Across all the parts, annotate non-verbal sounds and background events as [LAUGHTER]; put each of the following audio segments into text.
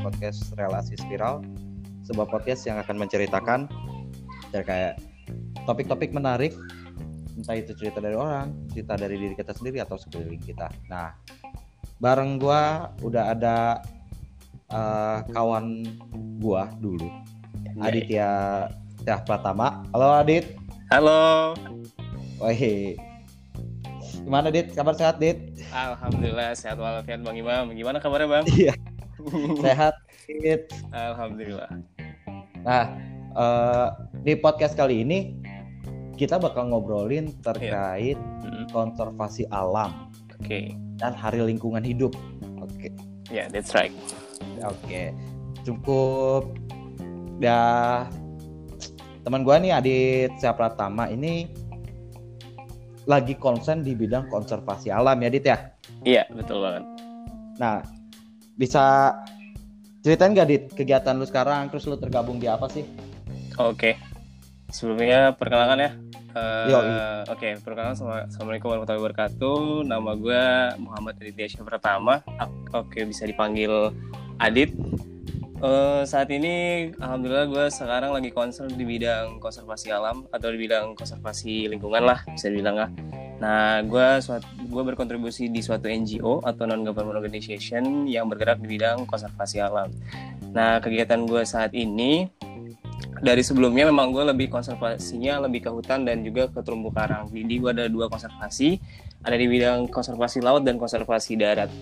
podcast relasi spiral sebuah podcast yang akan menceritakan terkait topik-topik menarik entah itu cerita dari orang cerita dari diri kita sendiri atau sekeliling kita nah bareng gua udah ada uh, kawan gua dulu Aditya Syah Pratama halo Adit Halo. Woi. Gimana Dit? Kabar sehat Dit? Alhamdulillah sehat walafiat Bang Imam. Gimana kabarnya Bang? Iya. [LAUGHS] sehat Dit. Alhamdulillah. Nah, uh, di podcast kali ini kita bakal ngobrolin terkait Mm, konservasi alam Oke. dan hari lingkungan hidup. Oke. Ya, that's right. Oke. Cukup ya teman gua nih Adit Syah Pratama ini lagi konsen di bidang konservasi alam ya Dit ya. Iya, betul banget. Nah, bisa ceritain gak Dit kegiatan lu sekarang terus lu tergabung di apa sih? Oke. Sebelumnya perkenalkan ya. Yo, Oke, perkenalkan sama Assalamualaikum warahmatullahi wabarakatuh. Nama gue Muhammad Aditya Syah Pratama. Ak- Oke, bisa dipanggil Adit. Eh, saat ini alhamdulillah gue sekarang lagi concern di bidang konservasi alam atau di bidang konservasi lingkungan lah bisa dibilang lah. Nah, gue gue berkontribusi di suatu NGO atau non government organization yang bergerak di bidang konservasi alam. Nah, kegiatan gue saat ini dari sebelumnya memang gue lebih konservasinya lebih ke hutan dan juga ke terumbu karang. Jadi gue ada dua konservasi, ada di bidang konservasi laut dan konservasi darat.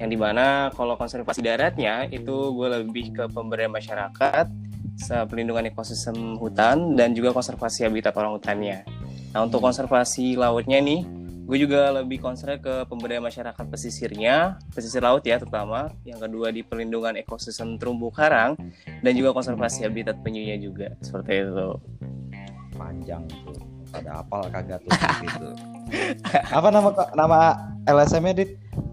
Yang di mana kalau konservasi daratnya itu gue lebih ke pemberdayaan masyarakat, pelindungan ekosistem hutan dan juga konservasi habitat orang hutannya. Nah untuk konservasi lautnya nih, gue juga lebih concern ke pemberdayaan masyarakat pesisirnya, pesisir laut ya terutama. Yang kedua di perlindungan ekosistem terumbu karang dan juga konservasi habitat penyunya juga seperti itu. Panjang tuh. Pada apal kagak tuh gitu. apa nama nama LSM-nya Dit?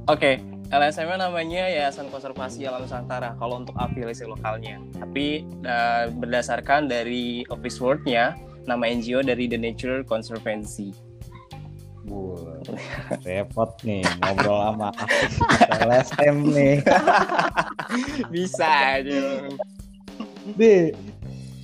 Oke, LSM namanya Yayasan Konservasi Alam Nusantara kalau untuk afiliasi lokalnya. Tapi eh, berdasarkan dari office word-nya, nama NGO dari The Nature Conservancy. Wah, repot nih ngobrol sama LSM nih. [LAUGHS] Bisa aja. Di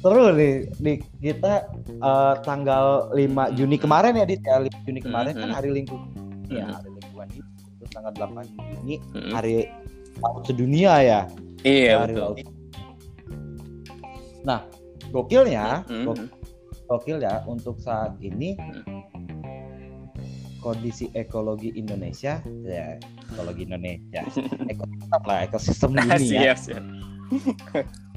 seru nih di kita eh, tanggal 5 Juni kemarin ya Dit ya 5 Juni kemarin kan Mhm. hari lingkungan ya Mhm. hari lingkungan itu terus tanggal 8 Juni Mhm. hari laut sedunia ya Iya hari betul. laut. Nah, gokilnya, Mhm. gok- gokil ya untuk saat ini kondisi ekologi Indonesia ya ekologi Indonesia [LAUGHS] ekosistem lah ekosistem dunia siap siap. [LAUGHS]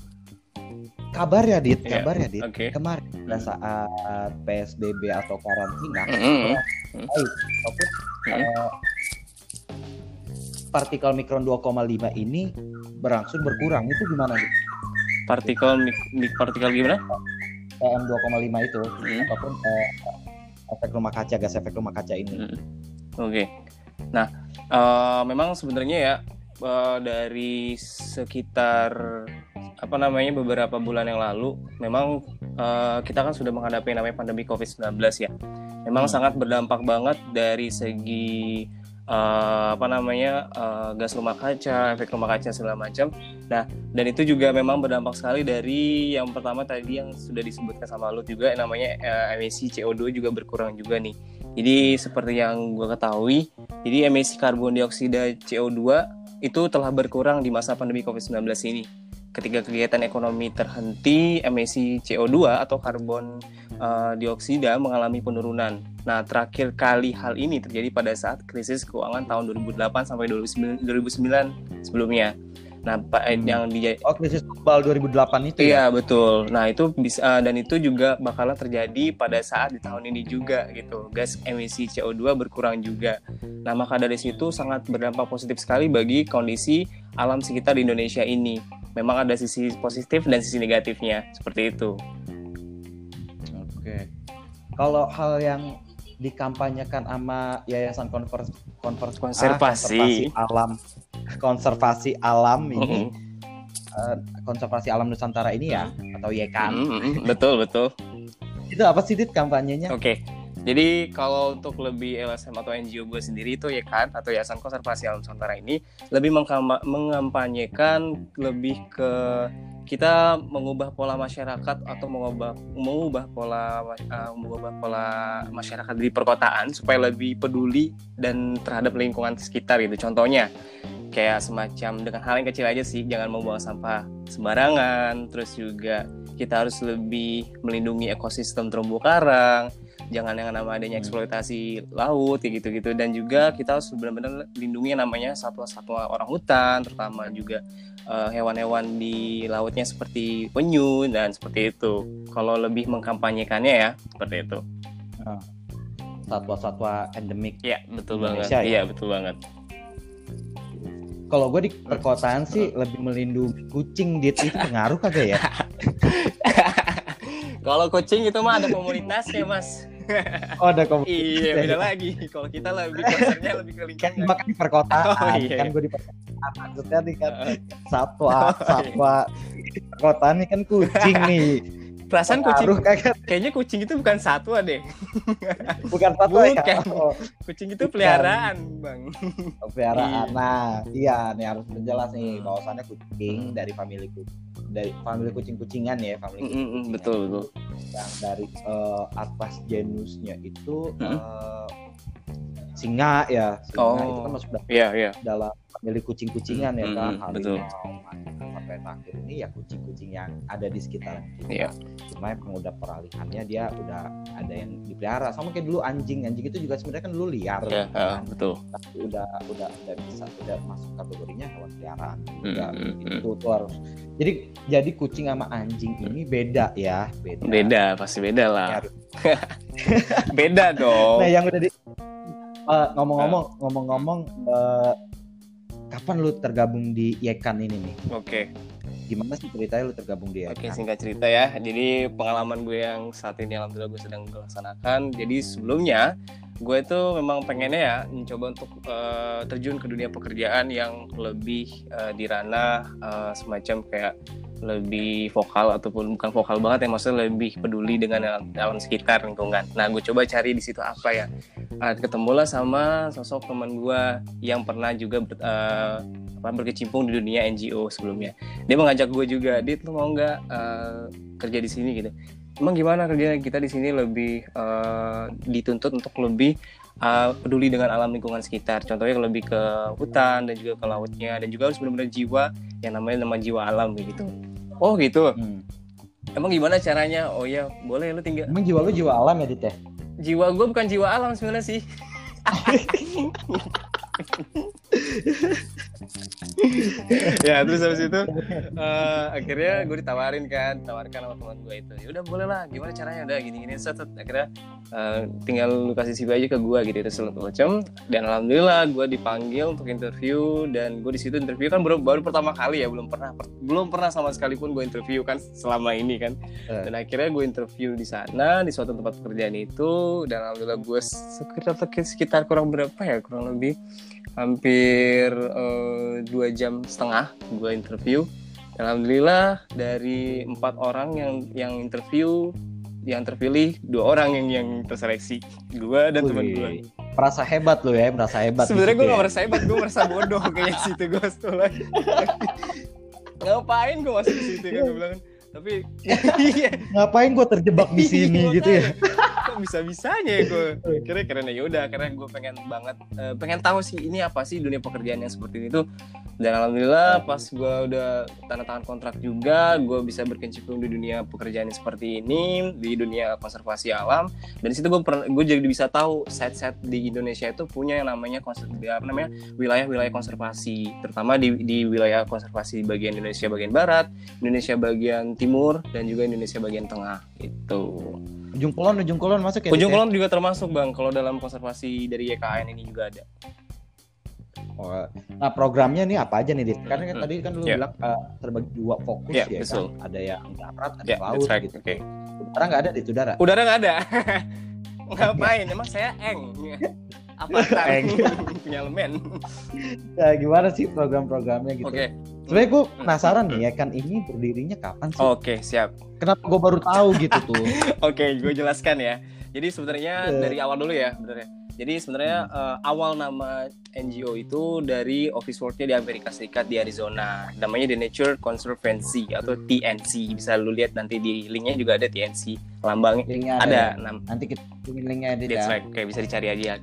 kabar ya dit Iya, kabar ya dit Oke. kemarin pada saat PSBB atau karantina Mhm. baik oke Mhm. eh, partikel mikron 2,5 ini berangsur berkurang itu gimana dit? Partikel mik- partikel gimana? PM 2,5 itu Mhm. ataupun eh, efek rumah kaca gas efek rumah kaca ini Mm. Oke. Nah, eh, memang sebenarnya ya eh, dari sekitar apa namanya beberapa bulan yang lalu, memang eh, kita kan sudah menghadapi namanya pandemi COVID-19 ya. Memang sangat berdampak banget dari segi eh, apa namanya eh, gas rumah kaca, efek rumah kaca segala macam. Nah, dan itu juga memang berdampak sekali dari yang pertama tadi yang sudah disebutkan sama lu juga namanya eh, emisi CO2 juga berkurang juga nih. Jadi seperti yang gue ketahui, jadi emisi karbon dioksida CO2 itu telah berkurang di masa pandemi COVID-19 ini. Ketika kegiatan ekonomi terhenti, emisi CO2 atau karbon eh, dioksida mengalami penurunan. Nah, terakhir kali hal ini terjadi pada saat krisis keuangan tahun 2008 sampai 2009, 2009 sebelumnya. Nah, Pak, eh, Hmm. yang di oh krisis global 2008 itu ya Iya betul. Nah itu bisa dan itu juga bakalan terjadi pada saat di tahun ini juga gitu. Gas emisi CO2 berkurang juga. Nah maka dari situ sangat berdampak positif sekali bagi kondisi alam sekitar di Indonesia ini. Memang ada sisi positif dan sisi negatifnya seperti itu. Oke. Kalau hal yang dikampanyekan sama Yayasan Konvers, Konvers- Konservasi. ah, konservasi alam konservasi alam ini Mhm. eh, konservasi alam Nusantara ini ya atau YKAN Mhm, mhm. betul betul. itu apa sih dit kampanyenya? Oke. Jadi kalau untuk lebih LSM atau NGO gue sendiri itu ya kan atau Yayasan Konservasi Alam Nusantara ini lebih mengampanyekan lebih ke kita mengubah pola masyarakat atau mengubah mengubah pola uh, mengubah pola masyarakat di perkotaan supaya lebih peduli dan terhadap lingkungan sekitar gitu. Contohnya kayak semacam dengan hal yang kecil aja sih, jangan membuang sampah sembarangan, terus juga kita harus lebih melindungi ekosistem terumbu karang, jangan yang nama adanya eksploitasi laut kayak gitu-gitu dan juga kita harus benar-benar lindungi yang namanya satwa-satwa orang hutan terutama juga uh, hewan-hewan di lautnya seperti penyu dan seperti itu. Kalau lebih mengkampanyekannya ya seperti itu. Satwa-satwa endemik ya betul Indonesia banget. ya? iya betul banget. Kalau gue di perkotaan sih lebih melindungi kucing dit itu pengaruh kagak ya? [LAUGHS] Kalau kucing itu mah ada komunitasnya mas [LAUGHS] oh ada komunitas iya ya. beda lagi kalau kita lebih concernnya lebih ke kan lingkungan makan di perkotaan Oh, iya, kan iya. gue di perkotaan maksudnya nih kan [LAUGHS] satwa iya. satwa di perkotaan ini kan kucing nih [LAUGHS] perasaan kucing kayaknya kucing itu bukan satwa deh [LAUGHS] bukan satwa ya oh, kucing itu peliharaan bang peliharaan Iya. nah iya nih harus menjelas nih Hmm. bahwasannya kucing dari famili kucing dari famili kucing-kucingan ya famili mm, kucing-kucingan. betul betul yang dari eh, atas genusnya itu Mm. eh, singa ya singa Oh. itu kan masuk iya iya dalam famili kucing-kucingan ya Mm, kan mm, betul. harimau terakhir ini ya kucing-kucing yang ada di sekitar kita. Iya. cuma emang udah peralihannya dia udah ada yang dipelihara. Sama kayak dulu anjing. Anjing itu juga sebenarnya kan dulu liar. Iya kan? betul. Tapi udah udah udah bisa udah masuk kategorinya hewan peliharaan. Juga Mm, mm, itu tuh harus. Jadi jadi kucing sama anjing ini beda ya beda. Beda pasti beda lah. [LAUGHS] Beda dong. Nah yang udah di Eh, ngomong-ngomong ngomong-ngomong eh, kapan lu tergabung di Yekan ini nih oke. Gimana sih ceritanya lu tergabung di Oke Yekan? singkat cerita ya. Jadi pengalaman gue yang saat ini Alhamdulillah gue sedang melaksanakan. Jadi sebelumnya Gue itu memang pengennya ya Mencoba untuk eh, terjun ke dunia pekerjaan Yang lebih eh, di ranah eh, Semacam kayak lebih vokal ataupun bukan vokal banget ya maksudnya lebih peduli dengan alam, sekitar lingkungan. Nah gue coba cari di situ apa ya. Ah, ketemulah sama sosok teman gue yang pernah juga ber- eh, apa, berkecimpung di dunia NGO sebelumnya. Dia mengajak gue juga dit lu mau nggak eh, kerja di sini? Gitu. Emang gimana kerjanya kita di sini lebih eh, dituntut untuk lebih eh, peduli dengan alam lingkungan sekitar? Contohnya lebih ke hutan dan juga ke lautnya dan juga harus benar-benar jiwa yang namanya nama jiwa alam gitu oh gitu. Hmm. emang gimana caranya? Oh ya boleh lu tinggal. Emang jiwa lu jiwa alam ya Dit ya? Jiwa gue bukan jiwa alam sebenarnya sih [LAUGHS] ya terus habis itu eh, akhirnya gue ditawarin kan ditawarkan sama teman gue itu. Ya udah boleh lah. Gimana caranya? Udah gini gini set set. akhirnya eh, tinggal lu kasih CV aja ke gue gitu terus macam dan alhamdulillah gue dipanggil untuk interview. Dan gue di situ interview kan baru baru pertama kali ya. Belum pernah belum pernah sama sekalipun gue interview kan selama ini kan. Eh. dan akhirnya gue interview di sana di suatu tempat pekerjaan itu. Dan alhamdulillah gue sekitar sekitar kurang berapa ya kurang lebih hampir eh, dua jam setengah gue interview. Alhamdulillah dari empat orang yang yang interview yang terpilih dua orang yang yang terseleksi. Gue dan teman gue merasa hebat lu ya merasa hebat sebenarnya gue ya. gak merasa hebat gue merasa bodoh kayaknya situ gue lagi ngapain gue masuk di situ kan gue bilang. Tapi [LAUGHS] ngapain gua terjebak di [LAUGHS] sini Iya, gitu ya bisa bisanya ya gue kira keren ya udah karena gue pengen banget eh, pengen tahu sih ini apa sih dunia pekerjaan yang seperti ini tuh. Dan alhamdulillah pas gue udah tanda tangan kontrak juga gue bisa berkecimpung di dunia pekerjaan yang seperti ini di dunia konservasi alam. Dan situ gue gue jadi bisa tahu set-set di Indonesia itu punya yang namanya apa namanya wilayah-wilayah konservasi. Terutama di di wilayah konservasi bagian Indonesia bagian barat Indonesia bagian timur dan juga Indonesia bagian tengah. Itu. Ujung kulon ujung kulon masuk ya Ujung Dit, ya? Kulon juga termasuk bang kalau dalam konservasi dari YKN ini juga ada. Oh, nah programnya nih apa aja nih Dit? Karena kan Hmm. tadi kan lu Yeah. bilang eh, terbagi dua fokus Yeah, ya betul. kan. Ada yang darat, ada Ya, laut right. gitu. Oke. Udara nggak ada di udara. Udara nggak ada. [LAUGHS] Ngapain? Emang saya eng. [LAUGHS] Apa Eng. [LAUGHS] Penyalemen. Nah, gimana sih program-programnya gitu? Oke. Sebenarnya gue penasaran nih ya kan ini berdirinya kapan sih? Oke, siap. Kenapa gue baru tahu gitu tuh? Oke, gue jelaskan ya. Jadi sebenarnya Iya. dari awal dulu ya, sebenarnya. Jadi sebenarnya eh, awal nama NGO itu dari office worknya di Amerika Serikat di Arizona. Namanya The Nature Conservancy atau TNC. Bisa lu lihat nanti di linknya juga ada TNC. Lambangnya Linknya ada. ada. ya? Nanti kita linknya di That's right, kayak bisa dicari aja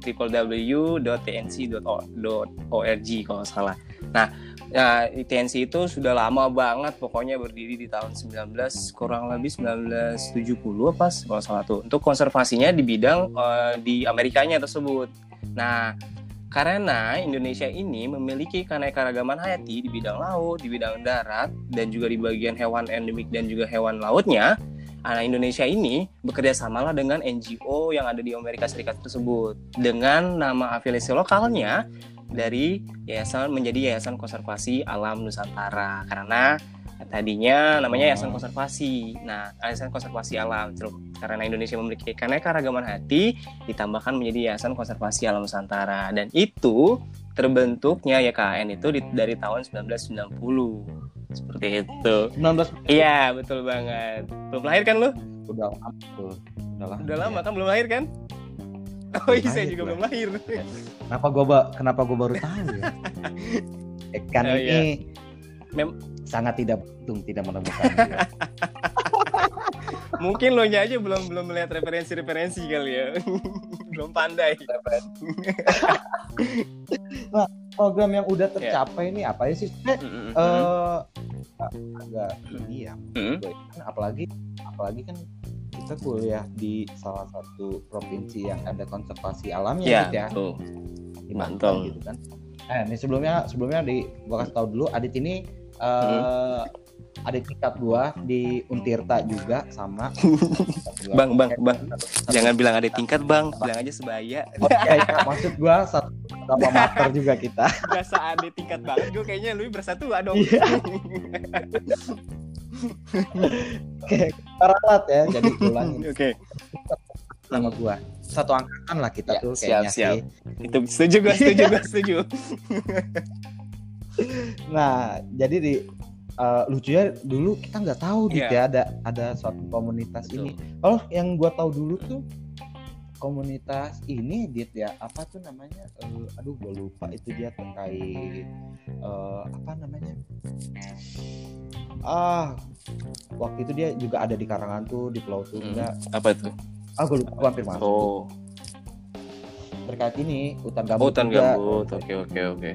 www.tnc.org kalau salah. Nah, nah, TNC itu sudah lama banget, pokoknya berdiri di tahun 19 kurang lebih 1970 apa kalau salah tuh. Untuk konservasinya di bidang eh, di Amerikanya tersebut. Nah, karena Indonesia ini memiliki keanekaragaman hayati di bidang laut, di bidang darat, dan juga di bagian hewan endemik dan juga hewan lautnya, anak Indonesia ini bekerja samalah dengan NGO yang ada di Amerika Serikat tersebut dengan nama afiliasi lokalnya dari yayasan menjadi Yayasan Konservasi Alam Nusantara karena tadinya namanya Yayasan Konservasi. Nah, Yayasan Konservasi Alam karena Indonesia memiliki keanekaragaman hati ditambahkan menjadi Yayasan Konservasi Alam Nusantara dan itu terbentuknya YKN itu di- dari tahun 1990 seperti itu. 19 Iya, betul banget. Belum lahir kan lu? udah lama. Udah lama. Udah lama kan belum lahir kan? Oh iya, saya juga belum lahir. [LAUGHS] Kenapa gua ba- kenapa gua baru tahu ya? [LAUGHS] Eh, kan Oh, ini iya. Mem- sangat tidak beruntung tidak menemukan [LAUGHS] dia. Mungkin lo nya aja belum belum melihat referensi-referensi kali ya. [LAUGHS] belum pandai. Program yang udah Iya. tercapai ini apa ya sih? Eh, Mm-mm. eh, agak ini ya. Mm-mm. Kan apalagi apalagi kan kita kuliah di salah satu provinsi yang ada konservasi alamnya Ya, gitu ya betul. di. Banten gitu kan. Eh, ini sebelumnya sebelumnya di gua kasih tahu dulu Adit ini eh adik tingkat gua di Untirta juga sama. [LAUGHS] Bang, bang, bang. Jangan bilang ada tingkat, Bang. Bilang aja sebaya. Oh, iya, iya. maksud gua satu sama mater juga kita. Berasa ada tingkat banget. Gue kayaknya lu bersatu dong. [LAUGHS] Iya. Kayak ralat ya jadi tulang [LAUGHS] Oke. sama gua. Satu angkatan lah kita Ya, tuh siap, kayaknya siap. sih. Itu setuju gue, setuju gue, [LAUGHS] setuju. Nah, jadi di eh, lucunya dulu kita nggak tahu gitu Iya. ya ada ada suatu komunitas Betul. ini. Oh, yang gua tahu dulu tuh komunitas ini dit ya apa tuh namanya? Eh, aduh, gua lupa itu dia terkait eh, apa namanya? Ah, waktu itu dia juga ada di Karangan tuh di Pulau Tunda. Apa itu? Ah, gua lupa hampir masuk. Oh, Terkait ini hutan gambut. hutan juga. gambut. Oke, oke, oke.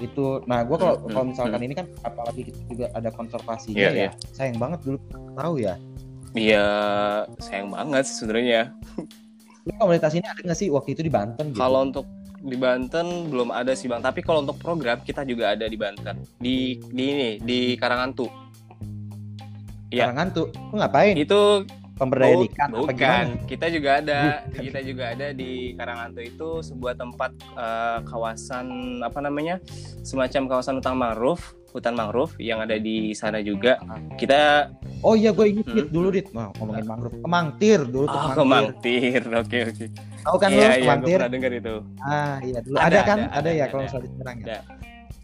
Itu nah gua kalau Hmm, kalau hmm, misalkan ini kan apalagi kita juga ada konservasinya Iya, ya iya. sayang banget dulu tahu ya Iya, sayang banget sih sebenarnya. Komunitas ini ada nggak sih waktu itu di Banten gitu Kalau untuk di Banten belum ada sih bang. Tapi kalau untuk program kita juga ada di Banten. Di di ini di Karangantu. Iya. Karangan tuh lu ngapain Itu pemberdayaan bu- ikan apa bukan. gimana Kita juga ada. Bukan. Kita juga ada di Karangantu itu sebuah tempat eh, kawasan apa namanya? Semacam kawasan hutan mangrove, hutan mangrove yang ada di sana juga. Kita oh iya gue inget Hmm. Dulu dit Wah, ngomongin mangrove kemangtir dulu tuh ah kemangtir. Oke, oke. tahu kan Iya, lu iya, kemangtir pernah dengar itu. ah iya dulu Ada, ada, kan ada, ada, ada, ya ada, kalau misalnya sekarang ya Ada.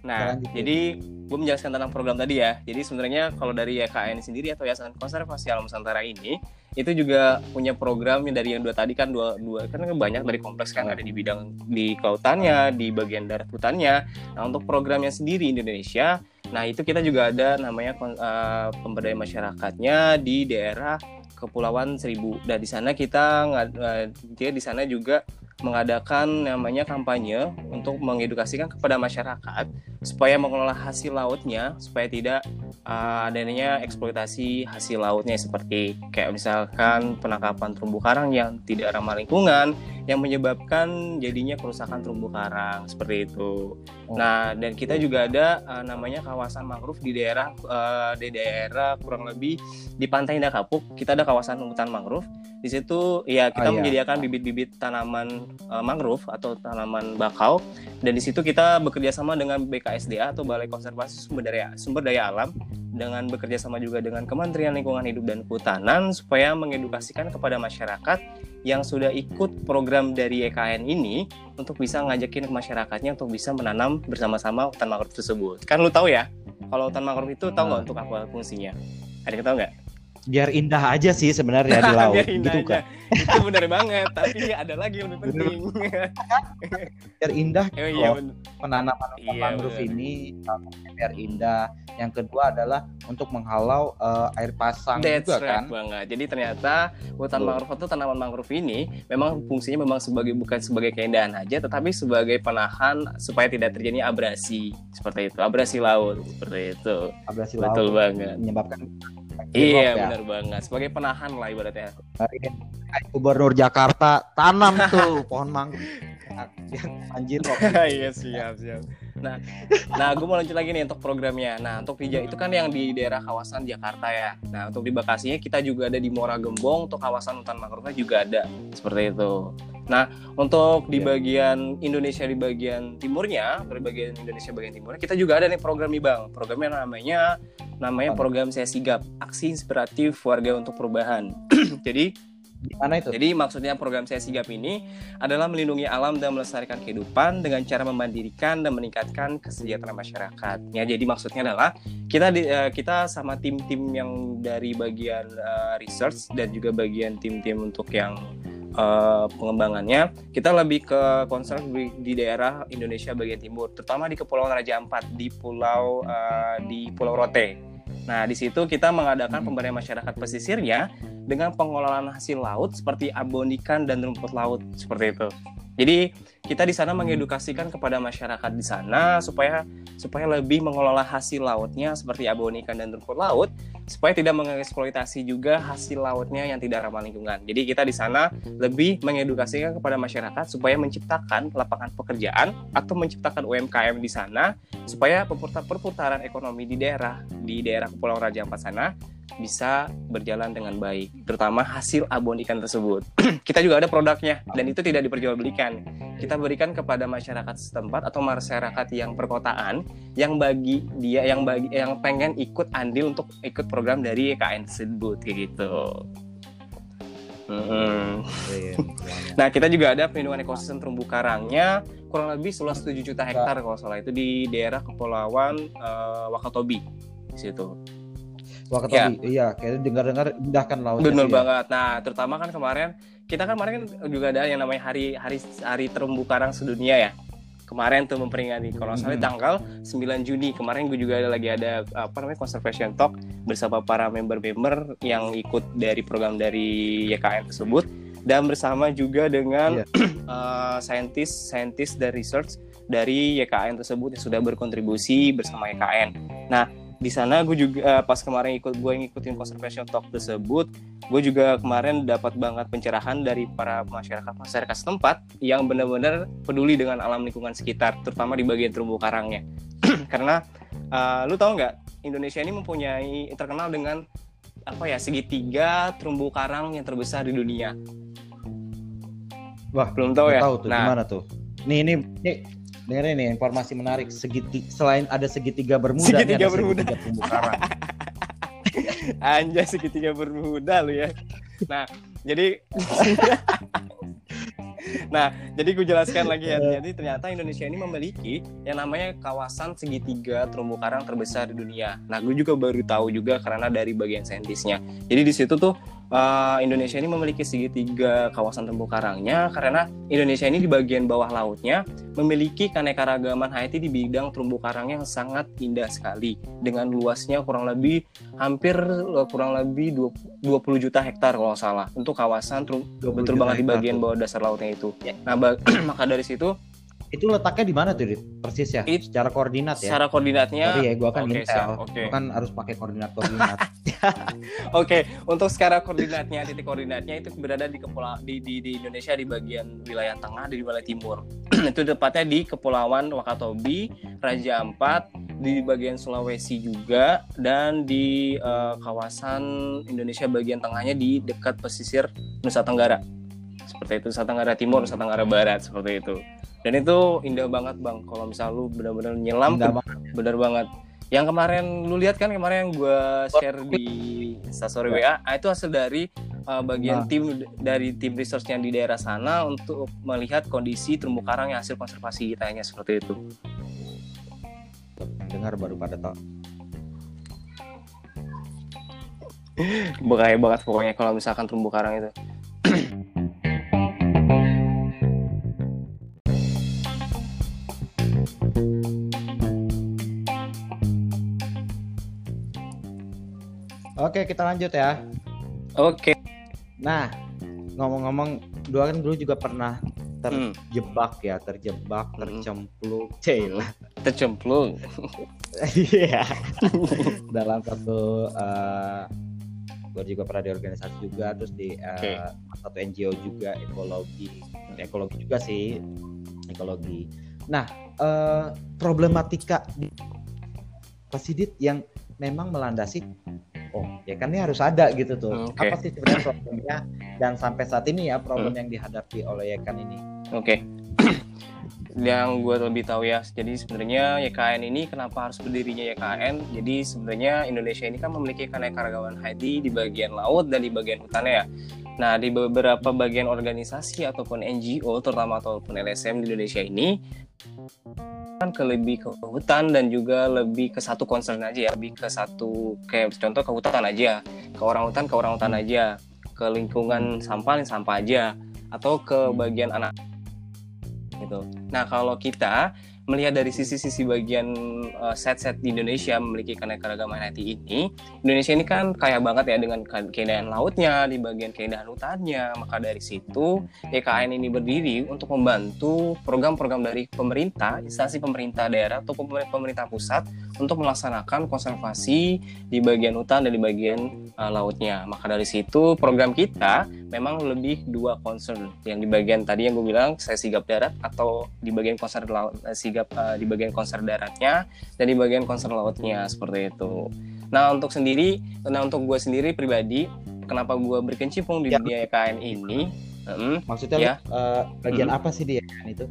Nah, Lanjut, jadi gue menjelaskan tentang program tadi ya. Jadi sebenarnya kalau dari YKN sendiri atau Yayasan Konservasi Alam Nusantara ini itu juga punya program yang dari yang dua tadi kan dua dua kan banyak dari kompleks kan ada di bidang di kelautannya, di bagian darat hutannya. Nah, untuk programnya sendiri Indonesia, nah itu kita juga ada namanya eh, pemberdayaan masyarakatnya di daerah Kepulauan Seribu. Dan di sana kita eh, dia di sana juga mengadakan namanya kampanye untuk mengedukasikan kepada masyarakat supaya mengelola hasil lautnya supaya tidak uh, adanya eksploitasi hasil lautnya seperti kayak misalkan penangkapan terumbu karang yang tidak ramah lingkungan yang menyebabkan jadinya kerusakan terumbu karang seperti itu. Oh. Nah, dan kita juga ada uh, namanya kawasan mangrove di daerah uh, di daerah kurang lebih di Pantai Indah Kapuk. Kita ada kawasan hutan mangrove. Di situ ya kita Ah, iya. menyediakan bibit-bibit tanaman uh, mangrove atau tanaman bakau dan di situ kita bekerja sama dengan BKSDA atau Balai Konservasi Sumber Daya Sumber Daya Alam dengan bekerja sama juga dengan Kementerian Lingkungan Hidup dan Kehutanan supaya mengedukasikan kepada masyarakat yang sudah ikut program dari EKN ini untuk bisa ngajakin ke masyarakatnya untuk bisa menanam bersama-sama hutan mangrove tersebut. Kan lu tahu ya, kalau hutan mangrove itu tahu nggak Hmm. untuk apa fungsinya? Ada yang tahu nggak? Biar indah aja sih sebenarnya di [LAUGHS] laut Biar indah gitu aja. kan itu benar banget tapi ada lagi yang lebih penting biar indah oh gitu iya loh. bener. penanaman Iya, mangrove bener. ini uh, biar indah yang kedua adalah untuk menghalau uh, air pasang That's juga right kan banget. Jadi ternyata hutan Betul. mangrove itu tanaman mangrove ini memang fungsinya memang sebagai bukan sebagai keindahan aja, tetapi sebagai penahan supaya tidak terjadi abrasi seperti itu, abrasi laut seperti itu. abrasi Betul laut banget. menyebabkan Iya ya. benar banget. Sebagai penahan lah ibaratnya. Gubernur Jakarta tanam [LAUGHS] tuh pohon mangrove yang anjir kok [LAUGHS] Iya siap siap. Nah, nah gue mau lanjut lagi nih untuk programnya. Nah untuk di itu kan yang di daerah kawasan Jakarta ya. Nah untuk di Bekasinya kita juga ada di Muara Gembong untuk kawasan hutan mangrove juga ada seperti itu. Nah untuk di Iya. bagian Indonesia di bagian timurnya, di bagian Indonesia bagian timurnya kita juga ada nih program nih bang. Programnya namanya namanya program Saya Sigap, Aksi Inspiratif Warga untuk Perubahan. [CLEARS THROAT] Jadi gimana itu jadi maksudnya program saya sigap ini adalah melindungi alam dan melestarikan kehidupan dengan cara memandirikan dan meningkatkan kesejahteraan masyarakat. Ya, jadi maksudnya adalah kita di, eh, kita sama tim-tim yang dari bagian eh, research dan juga bagian tim-tim untuk yang eh, pengembangannya, kita lebih ke concern di, di daerah Indonesia bagian timur, terutama di Kepulauan Raja Ampat di pulau eh, di Pulau Rote. Nah, di situ kita mengadakan Hmm. pemberdayaan masyarakat pesisirnya dengan pengelolaan hasil laut seperti abon ikan dan rumput laut seperti itu. Jadi kita di sana mengedukasikan kepada masyarakat di sana supaya supaya lebih mengelola hasil lautnya seperti abon ikan dan rumput laut supaya tidak mengeksploitasi juga hasil lautnya yang tidak ramah lingkungan. Jadi kita di sana lebih mengedukasikan kepada masyarakat supaya menciptakan lapangan pekerjaan atau menciptakan UMKM di sana supaya perputaran, ekonomi di daerah di daerah Kepulauan Raja Ampat sana bisa berjalan dengan baik, terutama hasil abon ikan tersebut. [CLEARS THROAT] kita juga ada produknya dan itu tidak diperjualbelikan. Kita berikan kepada masyarakat setempat atau masyarakat yang perkotaan yang bagi dia yang bagi yang pengen ikut andil untuk ikut program dari EKN tersebut kayak gitu. Semuanya. Nah, kita juga ada pelindungan ekosistem terumbu karangnya kurang lebih seluas 7 juta hektar kalau salah itu di daerah kepulauan eh, Wakatobi di situ. Wakatobi, iya, kayak dengar-dengar indah kan lautnya. Bener sih ya. banget. Nah, terutama kan kemarin kita kan kemarin juga ada yang namanya hari hari hari terumbu karang sedunia ya. Kemarin tuh memperingati kalau nggak salah Mhm. tanggal 9 Juni. Kemarin gue juga ada lagi ada apa namanya conservation talk bersama para member-member yang ikut dari program dari YKN tersebut dan bersama juga dengan Iya. [CLEARS THROAT] eh, saintis saintis dan research dari YKN tersebut yang sudah berkontribusi bersama YKN. Nah, di sana gue juga eh, pas kemarin ikut gue ngikutin conservation talk tersebut gue juga kemarin dapat banget pencerahan dari para masyarakat masyarakat setempat yang benar-benar peduli dengan alam lingkungan sekitar terutama di bagian terumbu karangnya. [CLEARS THROAT] Karena uh, lu tahu nggak Indonesia ini mempunyai terkenal dengan apa ya segitiga terumbu karang yang terbesar di dunia. Wah, belum tahu ya? tahu tuh nah. gimana tuh. Nih, ini, ini dengerin nih informasi menarik. Segiti, selain ada segitiga bermuda, Segitiga ada bermuda. segitiga terumbu karang. [LAUGHS] anjay segitiga bermuda lu ya nah jadi [LAUGHS] nah jadi gue jelaskan lagi ya jadi ternyata Indonesia ini memiliki yang namanya kawasan segitiga terumbu karang terbesar di dunia nah gue juga baru tahu juga karena dari bagian saintisnya jadi di situ tuh eh, Indonesia ini memiliki segitiga kawasan terumbu karangnya karena Indonesia ini di bagian bawah lautnya memiliki keanekaragaman hayati di bidang terumbu karang yang sangat indah sekali. Dengan luasnya kurang lebih hampir eh, kurang lebih 20 20 juta hektar kalau salah untuk kawasan terum- 20 betul banget di bagian bawah dasar lautnya itu. Nah, ba- [CLEARS THROAT] maka dari situ Itu letaknya di mana tuh, Dit? Persis ya? It- Secara koordinat ya? secara koordinatnya Sorry ya, gua kan Oke, intel. siap, oke. Gua kan harus pakai koordinat-koordinat. [LAUGHS] Oke, untuk secara koordinatnya titik koordinatnya itu berada di kepulauan di, di, di Indonesia di bagian wilayah tengah di wilayah timur. [CLEARS THROAT] itu tepatnya di Kepulauan Wakatobi, Raja Ampat, di bagian Sulawesi juga dan di eh, kawasan Indonesia bagian tengahnya di dekat pesisir Nusa Tenggara. Seperti itu Nusa Tenggara Timur, Nusa Tenggara Barat seperti itu. Dan itu indah banget, Bang. Kalau misal lu benar-benar nyelam Indah banget. bener banget yang kemarin lu lihat kan kemarin yang gue share di instastory WA ah, itu hasil dari uh, bagian Nah. tim dari tim research yang di daerah sana untuk melihat kondisi terumbu karang yang hasil konservasi kitanya seperti itu dengar baru pada tahu. Bahaya banget pokoknya kalau misalkan terumbu karang itu. Oke, kita lanjut ya. Oke. Nah, ngomong-ngomong, dua kan dulu juga pernah Hmm. terjebak ya, terjebak, Hmm. tercemplung, cila. Tercemplung. Iya. [LAUGHS] Dalam satu uh, gue juga pernah di organisasi juga, terus di uh, Oke. satu NGO juga ekologi, ekologi juga sih, ekologi. Nah, uh, problematika di Pasidit yang memang melandasi oh ya kan ini harus ada gitu tuh Hmm, Oke. apa sih sebenarnya problemnya dan sampai saat ini ya problem Hmm. yang dihadapi oleh Yekan ini Oke. [CLEARS THROAT] yang gue lebih tahu ya, jadi sebenarnya YKN ini kenapa harus berdirinya YKN? Jadi sebenarnya Indonesia ini kan memiliki keanekaragaman hayati di bagian laut dan di bagian hutannya ya. Nah di beberapa bagian organisasi ataupun NGO terutama ataupun LSM di Indonesia ini kan ke lebih ke hutan dan juga lebih ke satu concern aja ya, lebih ke satu kayak contoh ke hutan aja, ke orang hutan ke orang hutan aja, ke lingkungan sampah sampah aja, atau ke bagian anak gitu. Nah kalau kita melihat dari sisi-sisi bagian uh, set-set di Indonesia memiliki keanekaragaman hayati ini, Indonesia ini kan kaya banget ya dengan ke- keindahan lautnya, di bagian keindahan hutannya. Maka dari situ YKN ini berdiri untuk membantu program-program dari pemerintah, instansi pemerintah daerah atau pemer- pemerintah pusat untuk melaksanakan konservasi di bagian hutan dan di bagian uh, lautnya. Maka dari situ program kita memang lebih dua concern yang di bagian tadi yang gue bilang saya sigap darat atau di bagian konser laut eh, sigap eh, di bagian konser daratnya dan di bagian konser lautnya seperti itu. Nah untuk sendiri, nah untuk gue sendiri pribadi, kenapa gue berkecimpung di Ya. dunia KN ini? Hmm, maksudnya Ya. uh, bagian Hmm. apa sih di Yekan itu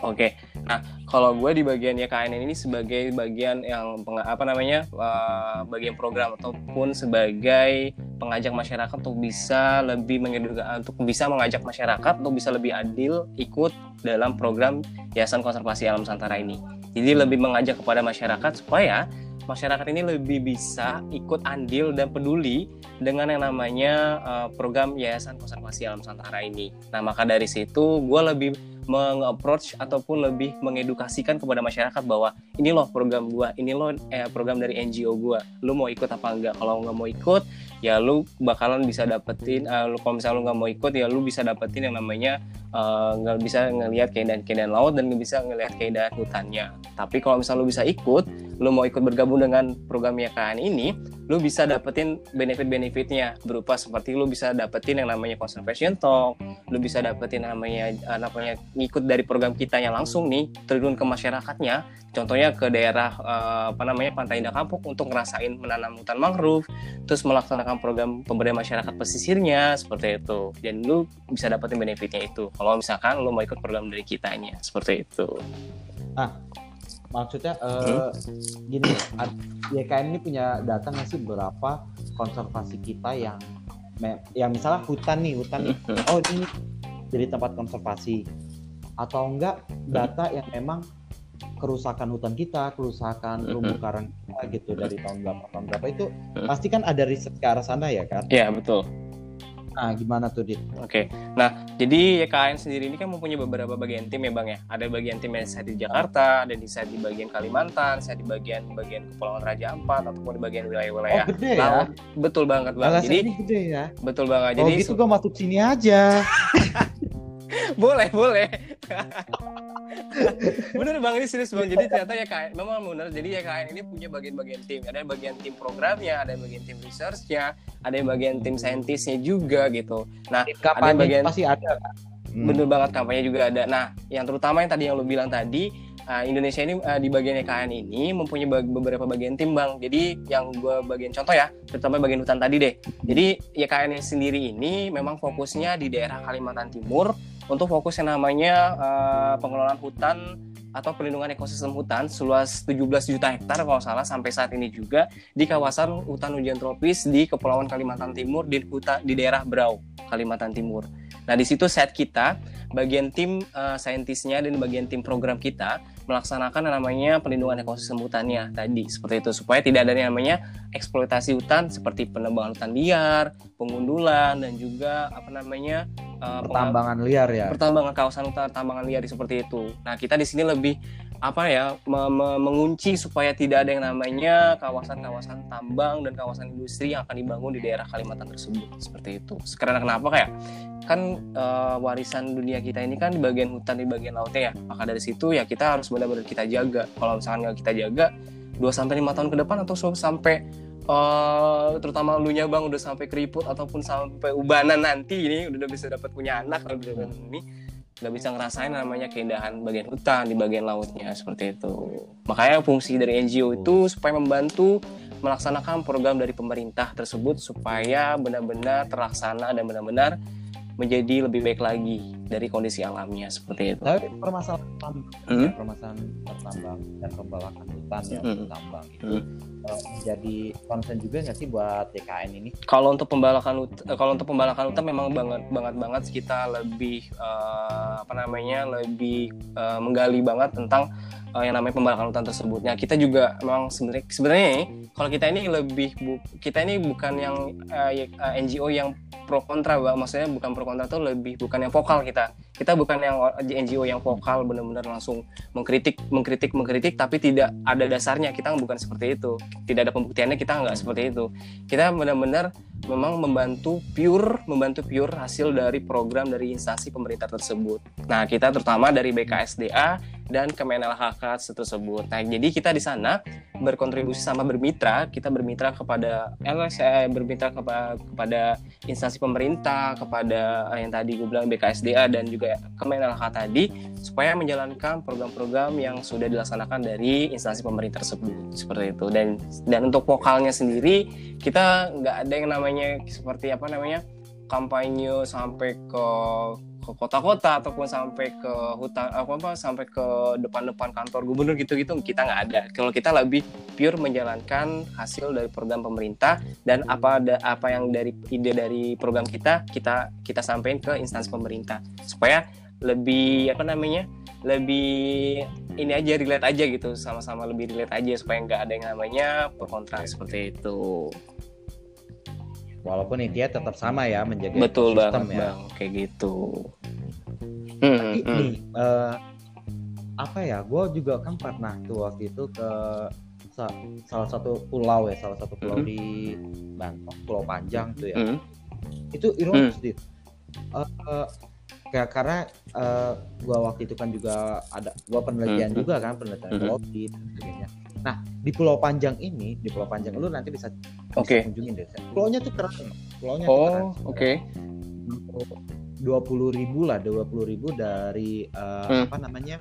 Oke, nah kalau gue di bagian YKN ini sebagai bagian yang apa namanya eh, bagian program ataupun sebagai pengajak masyarakat untuk bisa lebih mengeduka, untuk bisa mengajak masyarakat untuk bisa lebih adil ikut dalam program Yayasan Konservasi Alam Nusantara ini. Jadi lebih mengajak kepada masyarakat supaya masyarakat ini lebih bisa ikut andil dan peduli dengan yang namanya eh, program Yayasan Konservasi Alam Nusantara ini. Nah maka dari situ gue lebih meng-approach ataupun lebih mengedukasikan kepada masyarakat bahwa ini loh program gua, ini loh eh, program dari NGO gua. Lu mau ikut apa enggak? Kalau nggak mau ikut, ya lu bakalan bisa dapetin. eh, lu kalau misalnya lu nggak mau ikut, ya lu bisa dapetin yang namanya eh, nggak bisa ngelihat keindahan-keindahan laut dan nggak bisa ngelihat keindahan hutannya. Tapi kalau misalnya lu bisa ikut, lu mau ikut bergabung dengan program YKN ini, lu bisa dapetin benefit-benefitnya. Berupa seperti lu bisa dapetin yang namanya conservation talk, lu bisa dapetin namanya eh, namanya ngikut dari program kita yang langsung nih turun ke masyarakatnya. Contohnya ke daerah eh, apa namanya Pantai Indah Kapuk untuk ngerasain menanam hutan mangrove terus melaksanakan program pemberdayaan masyarakat pesisirnya seperti itu. Dan lu bisa dapetin benefitnya itu. Kalau misalkan lu mau ikut program dari kitanya seperti itu maksudnya uh, gini YKN ini punya data nggak sih berapa konservasi kita yang yang misalnya hutan nih hutan nih. [LAUGHS] Oh ini jadi tempat konservasi. Atau enggak data yang memang kerusakan hutan kita, kerusakan terumbu karang kita gitu dari tahun berapa tahun berapa itu pasti kan ada riset ke arah sana ya kan? ya betul Nah gimana tuh Dit? Oke, nah jadi YKN sendiri ini kan mempunyai beberapa bagian tim ya bang ya. Ada bagian tim yang saya di Jakarta, ada di saya di bagian Kalimantan, saya di bagian bagian Kepulauan Raja Ampat ataupun di bagian Oh wilayah-wilayah gede ya? laut. Betul banget bang. Alasan Jadi ini gede ya? betul banget. Oh Jadi gitu gua masuk sini aja. [LAUGHS] boleh boleh. [LAUGHS] [LAUGHS] bener bang ini serius bang. Jadi ternyata YKN memang bener. Jadi YKN ini punya bagian-bagian tim. Ada bagian tim programnya, ada bagian tim researchnya, ada bagian tim saintisnya juga gitu. Nah Kapan bagian- pasti ada? Hmm. Bener banget kampanye juga ada. Nah, yang terutama yang tadi yang lo bilang tadi, uh, Indonesia ini uh, di bagian YKN ini mempunyai bag- beberapa bagian tim bang. Jadi yang gue bagian contoh ya, terutama bagian hutan tadi deh. Jadi YKN ini sendiri ini memang fokusnya di daerah Kalimantan Timur untuk fokus yang namanya uh, pengelolaan hutan atau perlindungan ekosistem hutan seluas 17 juta hektar kalau salah sampai saat ini juga di kawasan hutan hujan tropis di Kepulauan Kalimantan Timur di hutan di daerah Brau Kalimantan Timur. Nah di situ set kita bagian tim uh, saintisnya dan bagian tim program kita melaksanakan yang namanya pelindungan ekosistem hutannya tadi seperti itu supaya tidak ada yang namanya eksploitasi hutan seperti penebangan hutan liar, pengundulan dan juga apa namanya uh, pertambangan liar ya. Pertambangan kawasan hutan, tambangan liar seperti itu. Nah, kita di sini lebih apa ya me me mengunci supaya tidak ada yang namanya kawasan-kawasan tambang dan kawasan industri yang akan dibangun di daerah Kalimantan tersebut seperti itu. Karena kenapa kayak kan uh, warisan dunia kita ini kan di bagian hutan di bagian lautnya ya. Maka dari situ ya kita harus benar-benar kita jaga. Kalau misalkan nggak kita jaga 2 sampai lima tahun ke depan atau sampai uh, terutama lu bang udah sampai keriput ataupun sampai ubanan nanti ini udah bisa dapat punya anak kalau ini nggak bisa ngerasain namanya keindahan bagian hutan di bagian lautnya seperti itu. Makanya fungsi dari NGO itu supaya membantu melaksanakan program dari pemerintah tersebut supaya benar-benar terlaksana dan benar-benar menjadi lebih baik lagi dari kondisi alamnya seperti itu. Tapi permasalahan hmm? ya, permasalahan tambang dan pembalakan hutan ya hmm. tambang itu hmm. uh, menjadi concern juga nggak sih buat DKN ini? Kalau untuk pembalakan uh, kalau untuk pembalakan hutan memang banget banget banget kita lebih uh, apa namanya lebih uh, menggali banget tentang uh, yang namanya pembalakan hutan tersebutnya. Kita juga memang sebenarnya sebenarnya kalau kita ini lebih bu, kita ini bukan yang uh, NGO yang pro kontra, Bang. Maksudnya bukan pro kontra tuh lebih bukan yang vokal kita. Kita bukan yang NGO yang vokal benar-benar langsung mengkritik, mengkritik, mengkritik tapi tidak ada dasarnya. Kita bukan seperti itu. Tidak ada pembuktiannya kita nggak seperti itu. Kita benar-benar memang membantu pure membantu pure hasil dari program dari instansi pemerintah tersebut. Nah, kita terutama dari BKSDA dan Kemenal HK tersebut. Nah, jadi kita di sana berkontribusi sama bermitra, kita bermitra kepada LSE, bermitra kepada, kepada instansi pemerintah, kepada yang tadi gue bilang BKSDA dan juga Kemenal HK tadi supaya menjalankan program-program yang sudah dilaksanakan dari instansi pemerintah tersebut. Seperti itu. Dan dan untuk vokalnya sendiri kita nggak ada yang namanya seperti apa namanya kampanye sampai ke ke kota-kota ataupun sampai ke hutan apa apa sampai ke depan-depan kantor gubernur gitu-gitu kita nggak ada. Kalau kita lebih pure menjalankan hasil dari program pemerintah dan apa ada apa yang dari ide dari program kita kita kita sampaikan ke instansi pemerintah. Supaya lebih apa namanya lebih ini aja relate aja gitu sama-sama lebih relate aja supaya nggak ada yang namanya pro seperti itu walaupun intinya tetap sama ya menjaga betul banget ya. bang kayak gitu hmm, tapi hmm. nih uh, apa ya gue juga kan pernah tuh waktu itu ke sa salah satu pulau ya salah satu pulau hmm. di Bangkok Pulau Panjang tuh ya hmm. itu ironis hmm. uh, uh, karena uh, gua waktu itu kan juga ada gua penelitian hmm. juga kan penelitian hmm. dan sebagainya Nah, di Pulau Panjang ini, di Pulau Panjang lu nanti bisa, okay. kunjungin deh. Pulaunya tuh keren. Pulaunya oh, keren. Oke. Okay. Dua puluh ribu lah, dua puluh ribu dari uh, hmm. apa namanya?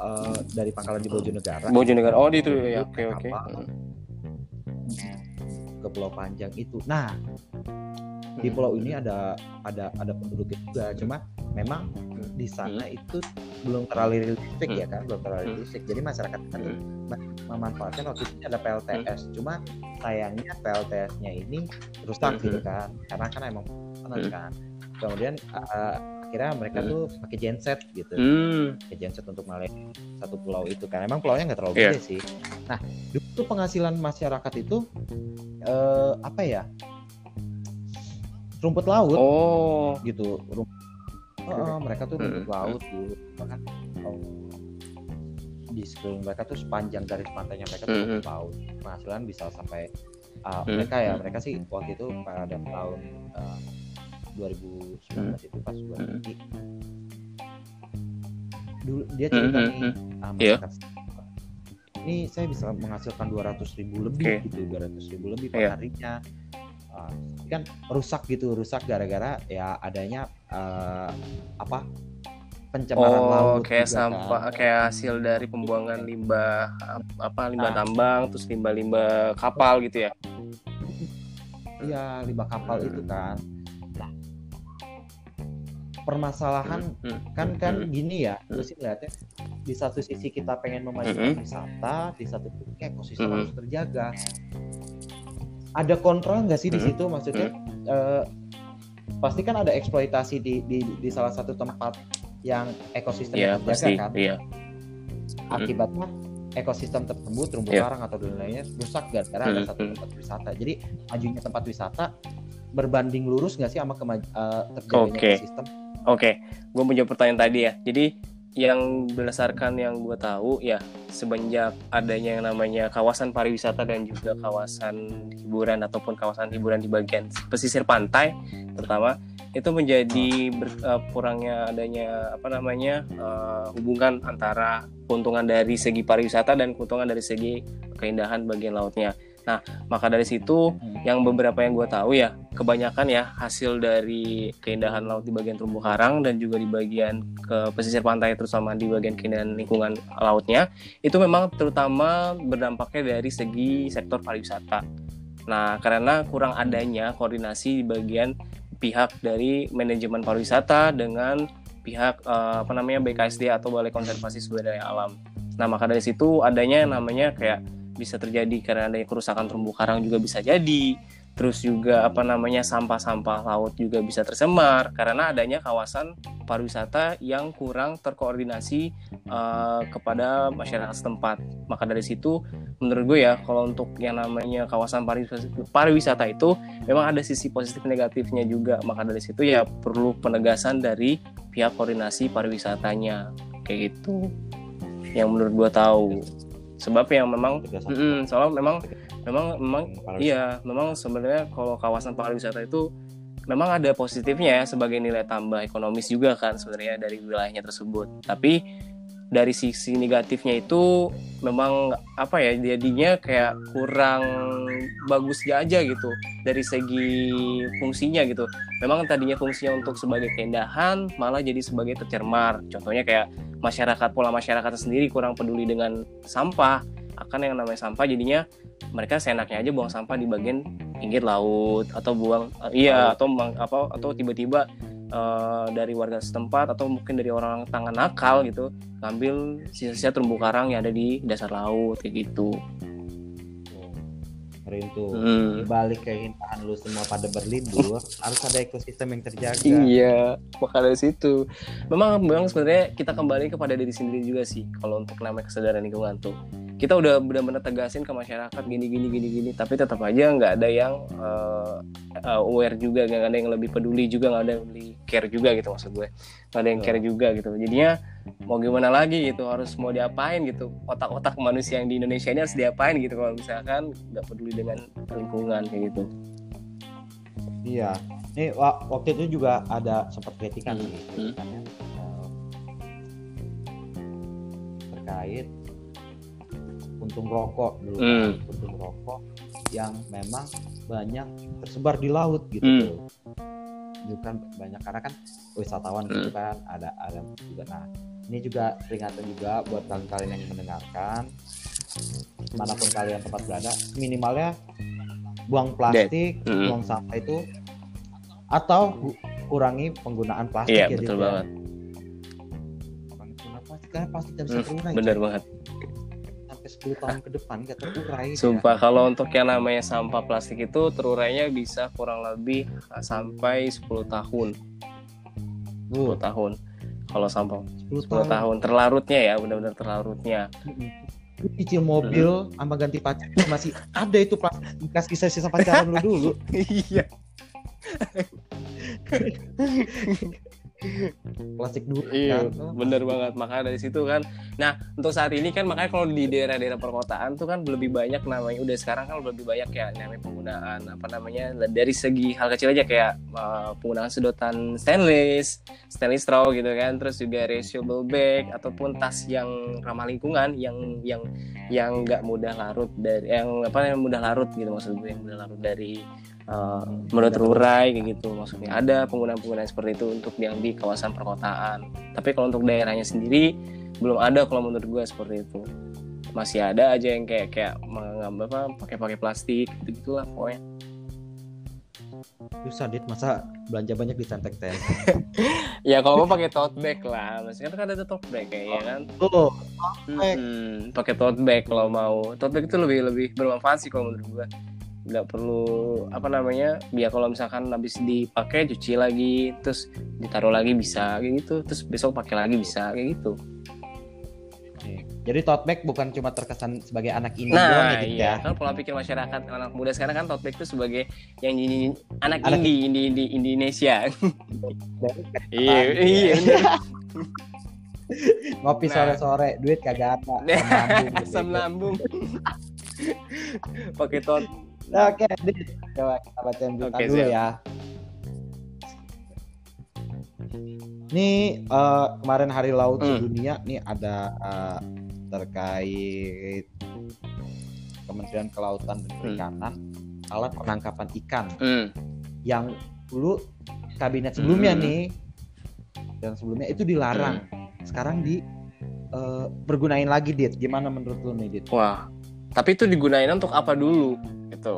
Uh, dari Pangkalan di Bojonegara. Bojonegara. Oh, di itu ya. Oke, oke. Ke Pulau Panjang itu. Nah, di hmm. pulau ini ada ada ada penduduk juga, cuma memang di sana hmm. itu belum terlalu hmm. ya kan belum terlalu hmm. realistik jadi masyarakat kan hmm. memanfaatkan waktu itu ada PLTS hmm. cuma sayangnya PLTS-nya ini rusak hmm. gitu kan karena kan emang panas hmm. kan kemudian uh, akhirnya mereka hmm. tuh pakai genset gitu hmm. pakai genset untuk melihat satu pulau itu kan emang pulaunya nggak terlalu yeah. gede sih nah itu penghasilan masyarakat itu uh, apa ya rumput laut. Oh. Gitu rumput uh, mereka tuh rumput hmm. laut dulu bahkan oh, di sekeliling mereka tuh sepanjang garis pantainya mereka tuh rumput laut. Penghasilan bisa sampai uh, mereka ya mereka sih waktu itu pada tahun uh, 2019 itu pas gue pergi. Dulu dia cerita nih uh, masyarakat ini saya bisa menghasilkan 200 ribu lebih okay. gitu 200 ribu lebih per yeah. harinya uh, kan rusak gitu rusak gara-gara ya adanya uh, apa pencemaran oh, laut kayak sampah kan. kayak hasil dari pembuangan limbah apa limbah nah, tambang terus limbah-limbah kapal gitu ya iya limbah kapal hmm. itu kan nah permasalahan hmm. hmm kan hmm, kan hmm. gini ya terus sih lihatnya di satu sisi kita pengen memajukan hmm. wisata di satu sisi ekosistem hmm. harus terjaga ada kontrol nggak sih di situ maksudnya uh, pasti kan ada eksploitasi di di, di salah satu tempat yang ekosistem Iya terjaga pasti. kan Iya. akibatnya ekosistem tersebut terumbu Iya. karang atau dan lainnya rusak gara-gara ada Hmm, satu hmm. tempat wisata jadi majunya tempat wisata berbanding lurus nggak sih sama kemaj- eh, terjaganya Oke. ekosistem Oke, gue menjawab pertanyaan tadi ya. Jadi yang berdasarkan yang gue tahu ya semenjak adanya yang namanya kawasan pariwisata dan juga kawasan hiburan ataupun kawasan hiburan di bagian pesisir pantai terutama itu menjadi ber- eh, kurangnya adanya apa namanya eh, hubungan antara keuntungan dari segi pariwisata dan keuntungan dari segi keindahan bagian lautnya. Nah, maka dari situ Hmm. yang beberapa yang gue tahu ya kebanyakan ya hasil dari keindahan laut di bagian terumbu karang dan juga di bagian ke pesisir pantai terutama di bagian keindahan lingkungan lautnya itu memang terutama berdampaknya dari segi sektor pariwisata. Nah karena kurang adanya koordinasi di bagian pihak dari manajemen pariwisata dengan pihak eh, apa namanya BKSD atau Balai Konservasi Sumber Daya Alam. Nah maka dari situ adanya namanya kayak bisa terjadi karena adanya kerusakan terumbu karang juga bisa jadi. Terus juga apa namanya sampah-sampah laut juga bisa tercemar karena adanya kawasan pariwisata yang kurang terkoordinasi eh, kepada masyarakat setempat. Maka dari situ menurut gue ya kalau untuk yang namanya kawasan pariwisata, pariwisata itu memang ada sisi positif negatifnya juga. Maka dari situ ya perlu penegasan dari pihak koordinasi pariwisatanya. Kayak gitu. Yang menurut gue tahu sebab yang memang. Mm-mm, soalnya memang memang memang Pariwisata. iya memang sebenarnya kalau kawasan pariwisata itu memang ada positifnya ya sebagai nilai tambah ekonomis juga kan sebenarnya dari wilayahnya tersebut tapi dari sisi negatifnya itu memang apa ya jadinya kayak kurang bagus aja gitu dari segi fungsinya gitu. Memang tadinya fungsinya untuk sebagai keindahan malah jadi sebagai tercemar contohnya kayak masyarakat pola masyarakat sendiri kurang peduli dengan sampah. Akan yang namanya sampah jadinya mereka seenaknya aja buang sampah di bagian pinggir laut atau buang iya atau apa atau tiba-tiba eh, dari warga setempat atau mungkin dari orang tangan nakal gitu ngambil sisa-sisa terumbu karang yang ada di dasar laut kayak gitu. Keren tuh. Hmm. Balik keindahan lu semua pada berlibur, [LAUGHS] harus ada ekosistem yang terjaga. Iya, maka dari situ. Memang memang sebenarnya kita kembali kepada diri sendiri juga sih kalau untuk namanya kesadaran lingkungan tuh. Kita udah benar-benar tegasin ke masyarakat gini gini gini gini, tapi tetap aja nggak ada yang uh, uh, aware juga, nggak ada yang lebih peduli juga, nggak ada yang lebih care juga gitu maksud gue. Nggak ada yang care juga gitu. Jadinya mau gimana lagi gitu, harus mau diapain gitu. Otak-otak manusia yang di Indonesia ini harus diapain gitu kalau misalkan nggak peduli dengan lingkungan kayak gitu. Iya. Nih wa- waktu itu juga ada sempat kritikan Hmm, sih, hmm. terkait puntung rokok dulu kan, Hmm. puntung rokok yang memang banyak tersebar di laut gitu Hmm. tuh. Itu kan banyak karena kan wisatawan gitu kan ada ada juga nah ini juga peringatan juga buat kalian-kalian yang mendengarkan mana pun kalian tempat berada minimalnya buang plastik Mm-mm. buang sampah itu atau kurangi penggunaan plastik Iya ya betul ya. banget. penggunaan plastik karena plastik bisa Hmm, terurai bener banget. Sampai 10 tahun ke depan nggak terurai ya. Sumpah kalau untuk yang namanya sampah plastik itu terurainya bisa kurang lebih sampai 10 tahun. 10 Tuh, tahun. Kalau sampah 10 10 tahun, tahun terlarutnya ya, benar-benar terlarutnya. Lu cicil mobil sama ganti pacar masih ada itu plastik bekas sisa-sisa pacaran lu dulu [LAUGHS] Iya. [LAUGHS] plastik dulu Iya, kan bener banget. Makanya dari situ kan. Nah, untuk saat ini kan makanya kalau di daerah-daerah perkotaan tuh kan lebih banyak namanya udah sekarang kan lebih banyak ya namanya penggunaan apa namanya dari segi hal kecil aja kayak uh, penggunaan sedotan stainless, stainless straw gitu kan, terus juga reusable bag ataupun tas yang ramah lingkungan yang yang yang nggak mudah larut dari yang apa yang mudah larut gitu maksud gue yang mudah larut dari uh, menurut terurai kayak gitu maksudnya ada penggunaan-penggunaan seperti itu untuk yang di kawasan perkotaan. Tapi kalau untuk daerahnya sendiri belum ada kalau menurut gue seperti itu. Masih ada aja yang kayak kayak mengambil apa pakai pakai plastik gitu gitulah pokoknya. Susah dit. Masa belanja banyak di tenteng [LAUGHS] ya kalau mau pakai tote bag lah. Maksudnya kan ada tote bag kayaknya kan? Tuh bag. Mm-mm, pakai tote bag kalau mau. Tote bag itu lebih lebih bermanfaat sih kalau menurut gue nggak perlu apa namanya biar kalau misalkan habis dipakai cuci lagi terus ditaruh lagi bisa kayak gitu. Terus besok pakai lagi bisa kayak gitu. Jadi tote bag bukan cuma terkesan sebagai anak ini nah doang ya, Dit, iya. ya. kan pola pikir masyarakat anak muda sekarang kan tote bag itu sebagai yang ini anak, Anak- indie indie di Indonesia. [LAUGHS] Iya iya bener. [LAUGHS] Ngopi Nah. sore-sore, duit kagak ada. [LAUGHS] asam lambung pakai tote Nah, Oke, Dit. coba kita bacain berita Oke, dulu siap. ya. Nih eh, kemarin Hari Laut Hmm. Sedunia nih ada eh, terkait Kementerian Kelautan dan Perikanan alat penangkapan ikan Hmm. yang dulu kabinet sebelumnya Hmm. nih dan sebelumnya itu dilarang. Sekarang di eh, bergunain lagi dit. Gimana menurut lu nih dit? wah tapi itu digunain untuk apa dulu gitu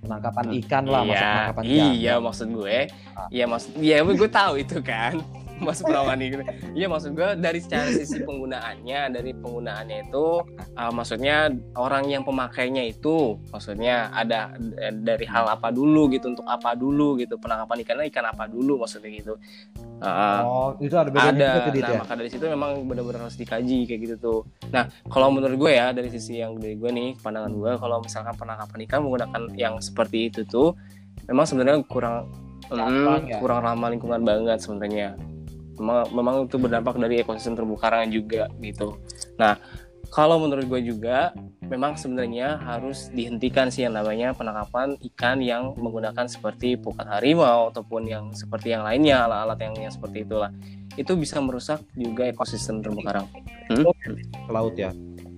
Penangkapan ikan lah, maksud iya, penangkapan iya ikan. maksud gue Ah. iya maksud iya gue tahu itu kan [LAUGHS] maksud perawan gitu. Iya maksud gue dari secara sisi penggunaannya dari penggunaannya itu uh, maksudnya orang yang pemakainya itu maksudnya ada eh, dari hal apa dulu gitu untuk apa dulu gitu. Penangkapan ikannya ikan apa dulu maksudnya gitu. Uh, Oh, itu ada bedanya ada. juga nah ya. maka dari situ memang benar-benar harus dikaji kayak gitu tuh. Nah kalau menurut gue ya dari sisi yang dari gue nih pandangan gue kalau misalkan penangkapan ikan menggunakan yang seperti itu tuh memang sebenarnya kurang Gampang mm, ya? kurang ramah lingkungan banget sebenarnya memang, memang itu berdampak dari ekosistem terumbu karang juga gitu nah kalau menurut gue juga memang sebenarnya harus dihentikan sih yang namanya penangkapan ikan yang menggunakan seperti pukat harimau ataupun yang seperti yang lainnya alat-alat yang, yang seperti itulah itu bisa merusak juga ekosistem terumbu karang Hmm? Ke laut ya.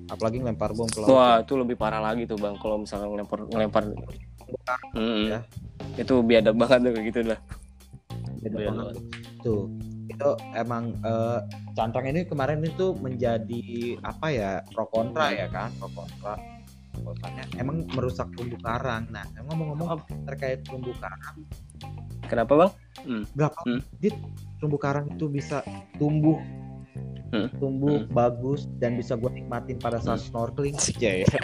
Apalagi ngelempar bom ke laut. wah itu lebih parah lagi tuh bang kalau misalnya ngelempar ngelempar Mm-mm. Ya. itu biadab banget tuh kayak gitu lah banget. Tuh. Itu emang eh, cantrang ini kemarin itu menjadi apa ya pro kontra ya kan pro kontra bahwasannya emang merusak terumbu karang. Nah, emang ngomong-ngomong terkait terumbu karang, kenapa bang berapa Hmm. dit terumbu karang itu bisa tumbuh Hmm. tumbuh Hmm. bagus dan bisa gue nikmatin pada saat snorkeling [LAUGHS] Iya, iya. [LAUGHS]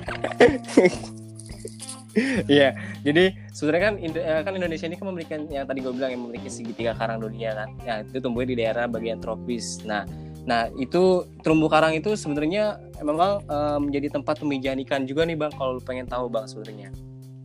[LAUGHS] Iya, jadi sebenarnya kan Indo- eh, kan Indonesia ini kan memberikan yang tadi gue bilang yang memiliki segitiga karang dunia kan. Ya, itu tumbuhnya di daerah bagian tropis. Nah, nah itu terumbu karang itu sebenarnya memang eh, menjadi tempat pemijahan ikan juga nih Bang kalau lu pengen tahu Bang sebenarnya.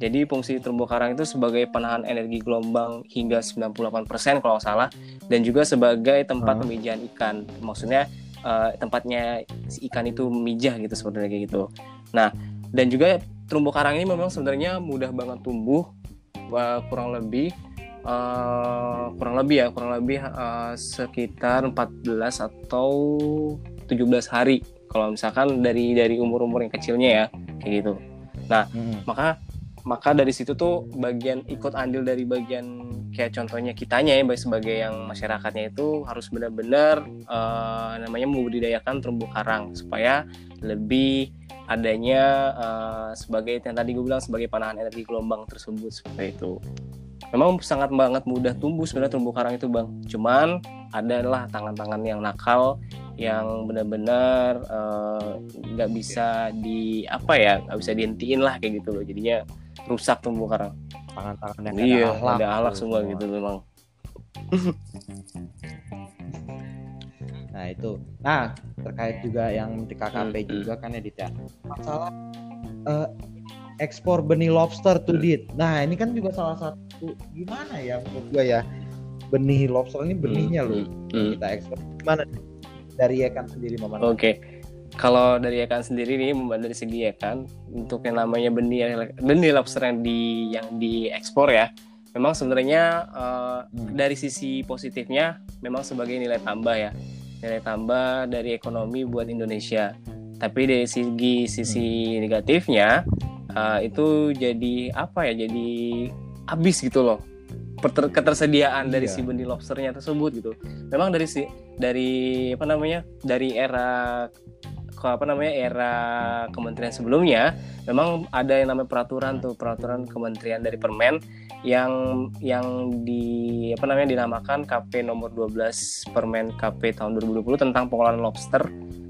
Jadi fungsi terumbu karang itu sebagai penahan energi gelombang hingga 98% kalau salah dan juga sebagai tempat Hmm. pemijahan ikan. Maksudnya eh, tempatnya si ikan itu memijah gitu sebenarnya kayak gitu. Nah, dan juga terumbu karang ini memang sebenarnya mudah banget tumbuh eh, kurang lebih eh, kurang lebih ya kurang lebih eh, sekitar 14 atau 17 hari kalau misalkan dari dari umur-umur yang kecilnya ya kayak gitu Mm-mm. maka maka dari situ tuh bagian ikut andil dari bagian kayak contohnya kitanya ya baik sebagai yang masyarakatnya itu harus benar-benar eh, namanya membudidayakan terumbu karang supaya lebih adanya eh, sebagai yang tadi gue bilang sebagai panahan energi gelombang tersebut seperti itu. Memang sangat banget mudah tumbuh sebenarnya terumbu karang itu bang. Cuman adalah tangan-tangan yang nakal yang benar-benar eh, nggak bisa di apa ya nggak bisa dihentiin lah kayak gitu loh. Jadinya rusak terumbu karang. Tangan-tangan yang iya ada ahlak ada ahlak tuh semua. gitu memang [LAUGHS] Nah itu. Nah terkait juga yang KKP Hmm, juga kan ya Dit ya. Masalah eh, ekspor benih lobster tuh Hmm. Dit. Nah ini kan juga salah satu gimana ya menurut gua ya benih lobster ini benihnya loh Hmm, hmm. kita ekspor gimana dari ikan sendiri Maman? Oke, kalau dari ikan sendiri nih dari segi ikan untuk yang namanya benih benih lobster yang di yang diekspor ya, memang sebenarnya Hmm. dari sisi positifnya memang sebagai nilai tambah ya, nilai tambah dari ekonomi buat Indonesia. Tapi dari segi sisi negatifnya eh, itu jadi apa ya? Jadi habis gitu loh Perter- ketersediaan dari Iya. si benih lobsternya tersebut gitu. Memang dari si dari apa namanya dari era ke apa namanya era kementerian sebelumnya memang ada yang namanya peraturan tuh peraturan kementerian dari Permen yang yang di apa namanya dinamakan KP nomor 12 Permen KP tahun 2020 tentang pengolahan lobster.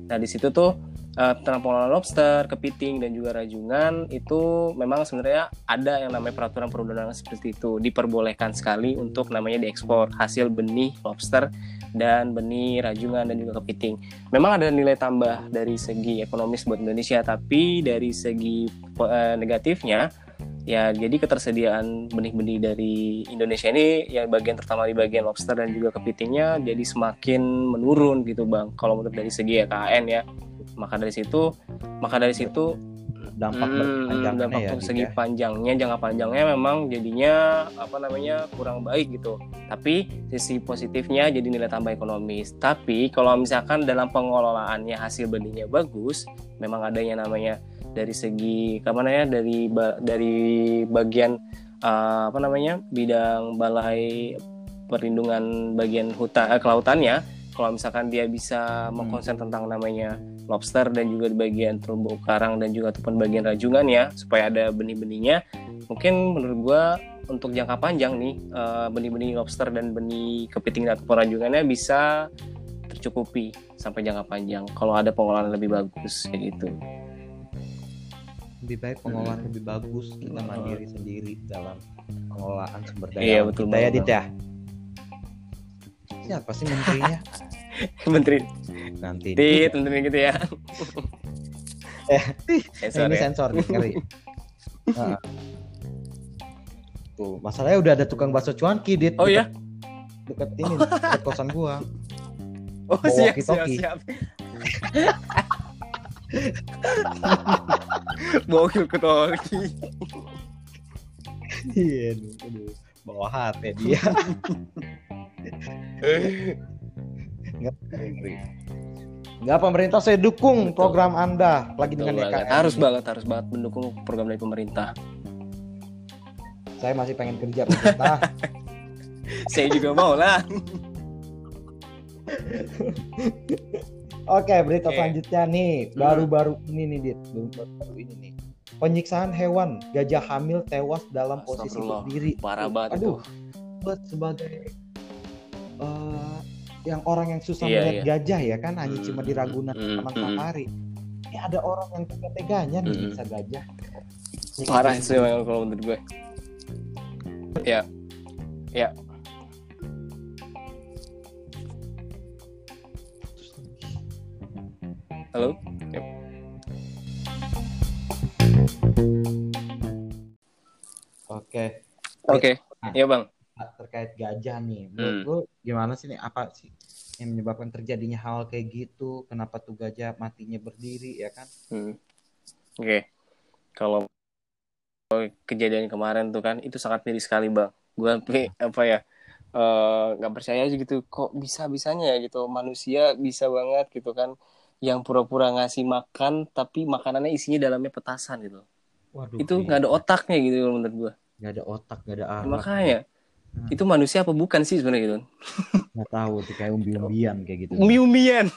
Nah, di situ tuh uh, tentang pengelolaan lobster, kepiting dan juga rajungan itu memang sebenarnya ada yang namanya peraturan perundangan seperti itu diperbolehkan sekali untuk namanya diekspor hasil benih lobster dan benih rajungan dan juga kepiting. Memang ada nilai tambah dari segi ekonomis buat Indonesia, tapi dari segi uh, negatifnya ya jadi ketersediaan benih-benih dari Indonesia ini yang bagian terutama di bagian lobster dan juga kepitingnya jadi semakin menurun gitu bang kalau menurut dari segi EKN ya maka dari situ maka dari situ dampak hmm, dampak ya, segi ya. panjangnya jangka panjangnya memang jadinya apa namanya kurang baik gitu tapi sisi positifnya jadi nilai tambah ekonomis tapi kalau misalkan dalam pengelolaannya hasil benihnya bagus memang adanya namanya dari segi ke mana ya dari dari bagian uh, apa namanya bidang balai perlindungan bagian hutan uh, kelautannya kalau misalkan dia bisa hmm. mengkonsen tentang namanya lobster dan juga di bagian terumbu karang dan juga ataupun bagian rajungan ya supaya ada benih-benihnya. Mungkin menurut gua untuk jangka panjang nih uh, benih-benih lobster dan benih kepiting ataupun rajungannya bisa tercukupi sampai jangka panjang kalau ada pengolahan lebih bagus kayak gitu. Lebih baik pengelolaan hmm. lebih bagus kita mandiri sendiri dalam pengelolaan sumber daya iya betul daya dit ya? Siapa sih menterinya [LAUGHS] [LAUGHS] menteri. Nanti. Dit menteri gitu ya. [LAUGHS] Eh sensor ini ya? sensor nih kali nah. [LAUGHS] tuh masalahnya udah ada tukang bakso cuanki dit. Oh ya deket ini deket kosan gua. Oh siap siap siap. Bokil ke Toki. Iya, aduh, bawa hati dia. Enggak pemerintah saya dukung Betul. program Anda lagi dengan DKM. Harus banget, harus banget mendukung program dari pemerintah. Saya masih pengen kerja pemerintah. [LAUGHS] saya juga mau lah. [LAUGHS] Oke, berita okay. selanjutnya nih. Hmm. Baru-baru ini nih, Dit. Baru ini nih. Penyiksaan hewan, gajah hamil tewas dalam posisi berdiri. Parah banget Aduh, buat sebagai uh, yang orang yang susah iya, melihat iya. gajah ya kan hanya cuma di Ragunan hmm. Taman hmm. Safari. Ini ada orang yang tega-teganya nih hmm. bisa gajah. Parah sih kalau menurut gue. Ya. Ya, Halo? Yep. Oke. Oke. Iya, Bang. Terkait gajah nih. Menurut hmm. lu gimana sih nih apa sih yang menyebabkan terjadinya hal kayak gitu? Kenapa tuh gajah matinya berdiri ya kan? Hmm. Oke. Okay. Kalau kejadian kemarin tuh kan itu sangat miris sekali, Bang. Gue apa ya? Eh, nggak uh, percaya aja gitu kok bisa bisanya ya gitu manusia bisa banget gitu kan yang pura-pura ngasih makan tapi makanannya isinya dalamnya petasan gitu. Waduh, itu iya. nggak iya. ada otaknya gitu menurut gua. Nggak ada otak, nggak ada akal. Makanya hmm. itu manusia apa bukan sih sebenarnya gitu? Nggak tahu tuh kayak umbi-umbian kayak gitu. Umbi-umbian.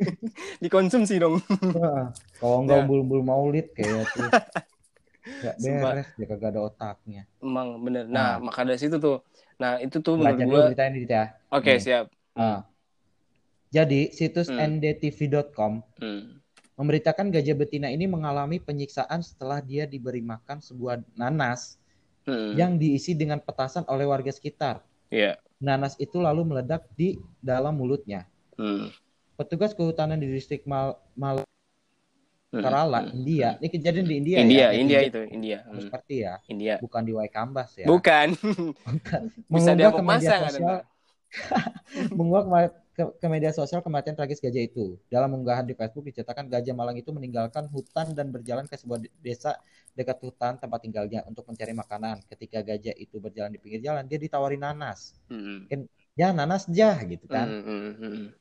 [LAUGHS] Dikonsumsi dong. Kalau nggak nah. umbul-umbul maulid kayak tuh. Gak beres, dia kagak ada otaknya. Emang bener. Nah, nah, maka dari situ tuh. Nah, itu tuh menurut gua. ya. Oke, okay, siap. Uh. Jadi situs hmm. ndtv.com hmm. memberitakan gajah betina ini mengalami penyiksaan setelah dia diberi makan sebuah nanas hmm. yang diisi dengan petasan oleh warga sekitar. Yeah. Nanas itu lalu meledak di dalam mulutnya. Hmm. Petugas kehutanan di distrik Mal, Mal hmm. Kerala, hmm. India. Ini kejadian di India. India, ya? India itu, India. Hmm. Seperti ya. India. Bukan di Waikambas ya. Bukan. [LAUGHS] Bukan. Bisa dia ke media sosial. [LAUGHS] mengunggah ke, ke media sosial kematian tragis gajah itu. Dalam unggahan di Facebook diceritakan gajah Malang itu meninggalkan hutan dan berjalan ke sebuah desa dekat hutan tempat tinggalnya untuk mencari makanan. Ketika gajah itu berjalan di pinggir jalan, dia ditawari nanas. Mm-hmm. Ya nanas jah gitu kan. Mm-hmm.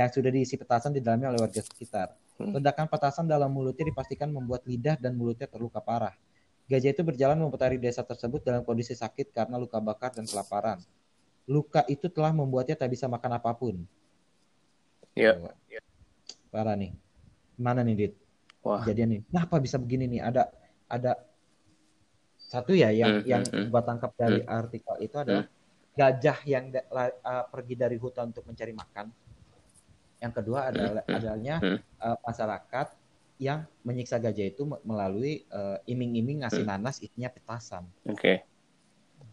Yang sudah diisi petasan di dalamnya oleh warga sekitar. Mm-hmm. Ledakan petasan dalam mulutnya dipastikan membuat lidah dan mulutnya terluka parah. Gajah itu berjalan memutari desa tersebut dalam kondisi sakit karena luka bakar dan kelaparan luka itu telah membuatnya tak bisa makan apa pun. Iya. Yeah. Parah nih. Mana nih, Dit? Wah. Jadian nih. Kenapa bisa begini nih? Ada ada satu ya yang mm, yang mm, gua tangkap dari mm. artikel itu adalah mm. gajah yang uh, pergi dari hutan untuk mencari makan. Yang kedua adalah mm, adanya uh, masyarakat yang menyiksa gajah itu me- melalui eh, iming-iming ngasih Hmm. nanas isinya petasan. Oke.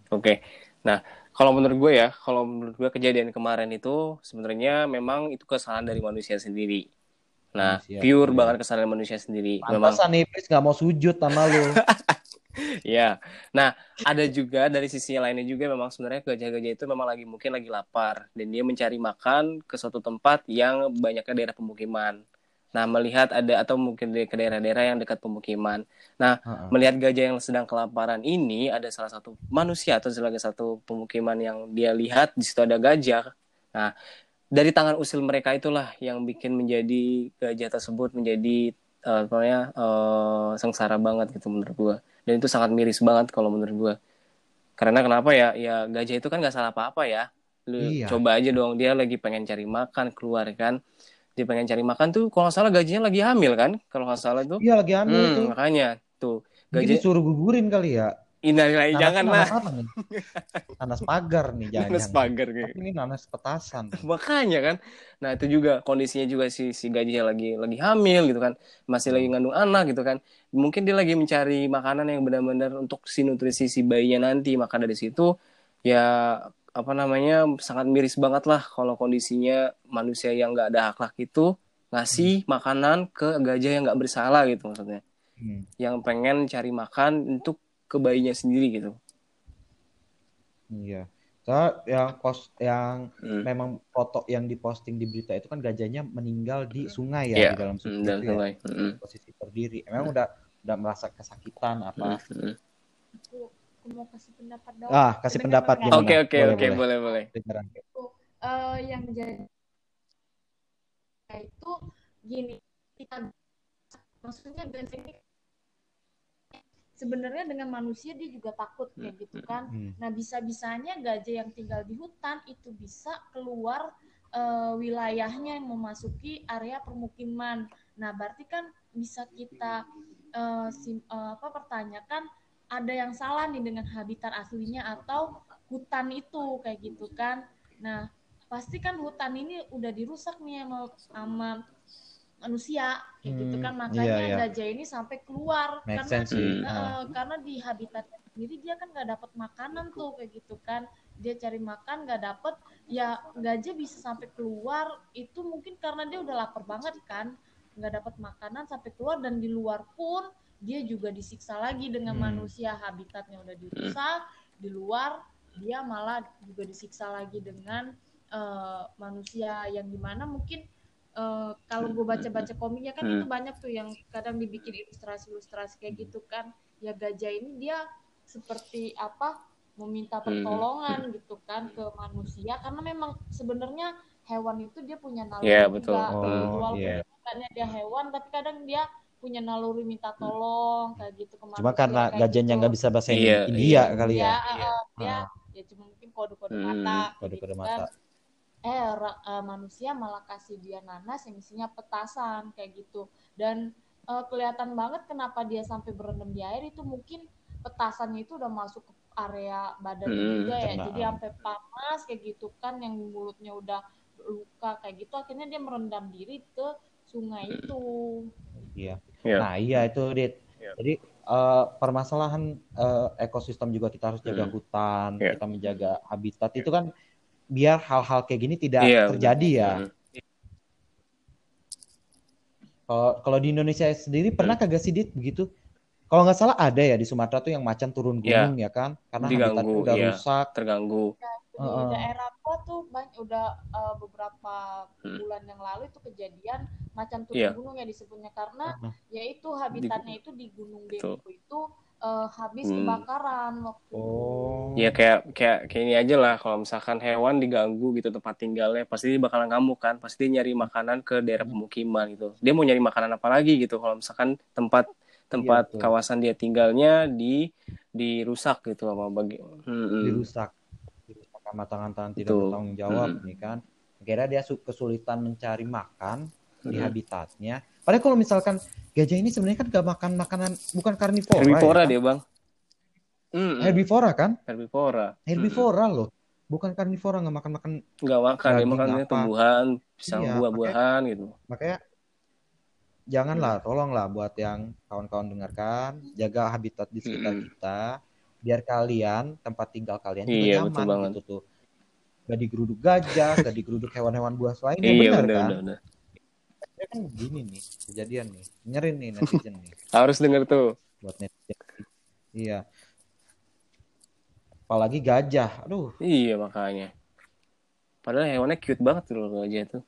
Oke. Nah, kalau menurut gue ya, kalau menurut gue kejadian kemarin itu sebenarnya memang itu kesalahan dari manusia sendiri. Nah, Manusia, pure iya. banget kesalahan manusia sendiri. Memang Pantasan iblis nggak mau sujud sama lu. [LAUGHS] ya. Nah, ada juga dari sisi lainnya juga memang sebenarnya gajah-gajah itu memang lagi mungkin lagi lapar dan dia mencari makan ke suatu tempat yang banyaknya daerah pemukiman. Nah, melihat ada atau mungkin di- ke daerah-daerah yang dekat pemukiman. Heeh. melihat gajah yang sedang kelaparan ini ada salah satu manusia atau sebagai satu pemukiman yang dia lihat di situ ada gajah. Nah, dari tangan usil mereka itulah yang bikin menjadi gajah tersebut menjadi apa namanya eh, sengsara banget gitu menurut gua. Dan itu sangat miris banget kalau menurut gua. Karena kenapa ya? Ya gajah itu kan nggak salah apa-apa ya. Lu Iya. coba aja dong dia lagi pengen cari makan keluar kan. Dia pengen cari makan tuh kalau nggak salah gajahnya lagi hamil kan? Kalau nggak salah tuh. Iya lagi hamil Hmm, tuh. makanya tuh gajah disuruh gugurin kali ya. Innalillahi jangan lah? Nanas pagar nih jangan. nanas pagar kayak ini nanas petasan. makanya kan nah itu juga kondisinya juga si si gajah lagi lagi hamil gitu kan masih lagi ngandung anak gitu kan mungkin dia lagi mencari makanan yang benar-benar untuk si nutrisi si bayinya nanti maka dari situ ya apa namanya sangat miris banget lah kalau kondisinya manusia yang nggak ada akhlak itu ngasih makanan ke gajah yang nggak bersalah gitu maksudnya Hmm. yang pengen cari makan untuk ke bayinya sendiri gitu Iya. Soalnya yang post yang Hmm. memang foto yang diposting di berita itu kan gajahnya meninggal di sungai ya Iya, di dalam Hmm, sungai itu ya. sungai. Hmm, Posisi berdiri. Memang udah udah merasa kesakitan apa. hmm, hmm. Aku, mau kasih pendapat dong. Ah, kasih pendapat nggak? gimana? Oke oke Boleh, oke boleh. boleh boleh. Dengeran. Eh, yang jadi itu gini kita maksudnya Gans ini sebenarnya dengan manusia dia juga takut kayak gitu kan Hmm. nah bisa-bisanya gajah yang tinggal di hutan itu bisa keluar eh, wilayahnya yang memasuki area permukiman nah berarti kan bisa kita eh, sim- eh, apa pertanyakan ada yang salah nih dengan habitat aslinya atau hutan itu kayak gitu kan. Nah pasti kan hutan ini udah dirusak nih sama, sama manusia kayak gitu Hmm, kan. iya, makanya iya. gajah ini sampai keluar. Make karena sense Ah. [CLEARS THROAT] eh, karena di habitatnya sendiri dia kan nggak dapat makanan tuh kayak gitu kan. Dia cari makan nggak dapet ya gajah bisa sampai keluar. Itu mungkin karena dia udah lapar banget kan. Nggak dapat makanan sampai keluar dan di luar pun dia juga disiksa lagi dengan Hmm. manusia habitatnya udah dirusak di luar dia malah juga disiksa lagi dengan eh, manusia yang di mana mungkin eh, kalau gue baca-baca komiknya kan Hmm. itu banyak tuh yang kadang dibikin ilustrasi-ilustrasi kayak gitu kan ya gajah ini dia seperti apa meminta Hmm. pertolongan gitu kan ke manusia karena memang sebenarnya hewan itu dia punya naluri Iya, betul. juga Oh, walaupun iya. bukannya dia hewan tapi kadang dia punya naluri minta tolong kayak gitu ke Cuma karena kayak gajahnya gitu. nggak bisa bahasa Iya, India iya. kali ya, ya. eh, dia Ah. ya cuma mungkin kode-kode Hmm, mata Kode-kode gitu mata. kan. eh ra- eh, manusia malah kasih dia nanas yang isinya petasan kayak gitu dan eh, kelihatan banget kenapa dia sampai berendam di air itu mungkin petasannya itu udah masuk ke area badannya Hmm, juga ya jadi sampai panas kayak gitu kan yang mulutnya udah luka kayak gitu akhirnya dia merendam diri ke sungai itu Iya. Iya. Nah, iya itu Dit. Iya. Jadi eh, permasalahan eh, ekosistem juga kita harus jaga Hmm. hutan, Iya. kita menjaga habitat itu kan biar hal-hal kayak gini tidak Iya, terjadi ya. Hmm. Kalau kalau di Indonesia sendiri pernah kagak sih Dit begitu? Kalau nggak salah ada ya di Sumatera tuh yang macan turun Iya. gunung ya kan? Karena Diganggu, habitatnya udah iya. rusak. terganggu. Heeh. daerah gua tuh banyak udah eh, beberapa Hmm. bulan yang lalu itu kejadian macan turun Iya. gunung ya disebutnya karena Heeh. yaitu habitatnya itu di Gunung. Dempo itu eh, habis Hmm. kebakaran waktu Oh. Ya kayak kayak kayak ini aja lah kalau misalkan hewan diganggu gitu tempat tinggalnya pasti dia bakalan ngamuk kan pasti dia nyari makanan ke daerah pemukiman gitu dia mau nyari makanan apa lagi gitu kalau misalkan tempat tempat betul. kawasan dia tinggalnya di dirusak gitu sama bagi Hmm, dirusak sama tangan-tangan tidak Betul. bertanggung jawab Hmm. nih kan akhirnya dia su- kesulitan mencari makan di Hmm. habitatnya padahal kalau misalkan gajah ini sebenarnya kan gak makan makanan bukan karnivora herbivora ya kan? dia bang Hmm, hmm. herbivora kan herbivora herbivora loh bukan karnivora nggak makan makan nggak makan dia Daging makan apa? tumbuhan pisang Iya, buah-buahan gitu makanya janganlah tolonglah buat yang kawan-kawan dengarkan jaga habitat di sekitar Mm-mm. kita biar kalian tempat tinggal kalian Iya, betul nyaman banget. gitu tuh gak digeruduk gajah gak digeruduk hewan-hewan buas lainnya Iya benar kan bener bener. Ya kan begini nih kejadian nih nyerin nih netizen nih [LAUGHS] Harus denger tuh. buat netizen iya apalagi gajah aduh Iya makanya. Padahal hewannya cute banget tuh loh aja tuh.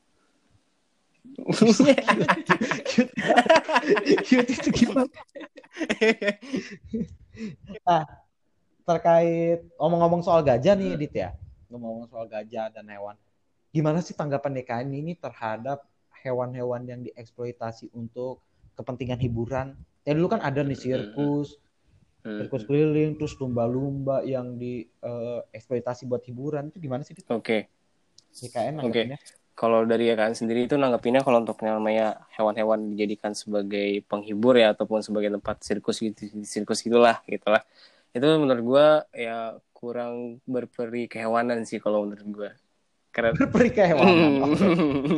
cute itu gimana nah terkait omong-omong soal gajah nih Dit ya ngomong-ngomong soal gajah dan hewan gimana sih tanggapan DKN ini terhadap hewan-hewan yang dieksploitasi untuk kepentingan hiburan ya dulu kan ada nih sirkus Hmm. sirkus keliling terus lumba-lumba yang dieksploitasi buat hiburan itu gimana sih Dit? Oke. DKN Oke. nanggapinnya? Kalau dari KKN sendiri itu nanggapinnya kalau untuk namanya hewan-hewan dijadikan sebagai penghibur ya ataupun sebagai tempat sirkus gitu sirkus gitulah gitulah. Itu menurut gua ya kurang berperi kehewanan sih kalau menurut gua. Karena Berperi kehewanan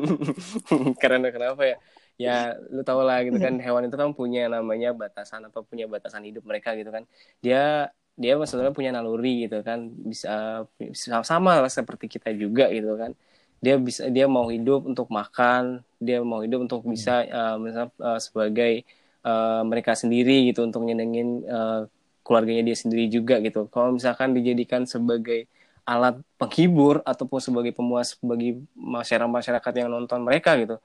[LAUGHS] karena kenapa ya? Ya lu tau lah gitu kan hewan itu kan punya namanya batasan atau punya batasan hidup mereka gitu kan. Dia dia sebenarnya punya naluri gitu kan bisa, bisa sama lah seperti kita juga gitu kan dia bisa dia mau hidup untuk makan dia mau hidup untuk bisa uh, misalnya uh, sebagai uh, mereka sendiri gitu untuk nyenengin uh, keluarganya dia sendiri juga gitu. Kalau misalkan dijadikan sebagai alat penghibur ataupun sebagai pemuas bagi masyarakat masyarakat yang nonton mereka gitu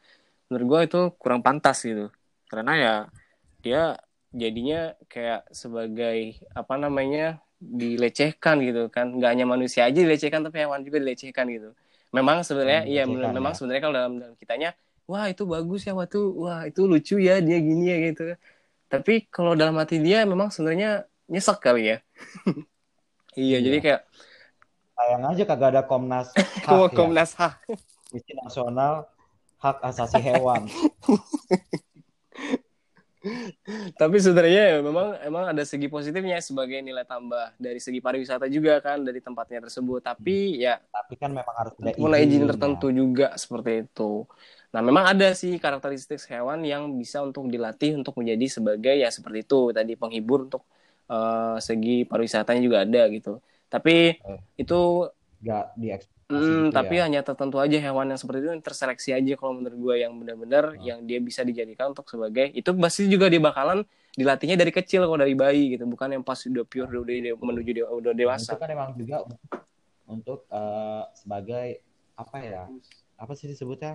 menurut gue itu kurang pantas gitu. Karena ya dia jadinya kayak sebagai apa namanya dilecehkan gitu kan. Nggak hanya manusia aja dilecehkan tapi hewan juga dilecehkan gitu. Memang sebenarnya Hmm, iya dilecehkan, memang ya. sebenarnya kalau dalam dalam kitanya wah itu bagus ya wah itu wah itu lucu ya dia gini ya gitu. Tapi kalau dalam hati dia memang sebenarnya nyesek kali ya iya, Iya. jadi kayak sayang aja kagak ada Komnas [LAUGHS] HAM Kom- ya. Komnas HAM Komisi Nasional Hak Asasi Hewan. [LAUGHS] Tapi sebenarnya ya memang emang ada segi positifnya sebagai nilai tambah dari segi pariwisata juga kan dari tempatnya tersebut. Tapi ya Tapi kan memang harus ada mulai izin izin, tertentu juga seperti itu. Nah, memang ada sih karakteristik hewan yang bisa untuk dilatih untuk menjadi sebagai ya seperti itu tadi penghibur untuk eh, segi pariwisatanya juga ada gitu. Tapi Eh. itu Nggak dieksploitasi Hmm, gitu tapi ya. hanya tertentu aja hewan yang seperti itu yang terseleksi aja kalau menurut gue yang benar-benar Oh. yang dia bisa dijadikan untuk sebagai itu pasti juga dia bakalan dilatihnya dari kecil kalau dari bayi gitu bukan yang pas udah pure udah, udah menuju dia udah Nah, dewasa itu kan emang juga untuk eh, sebagai apa ya? Apa sih disebutnya?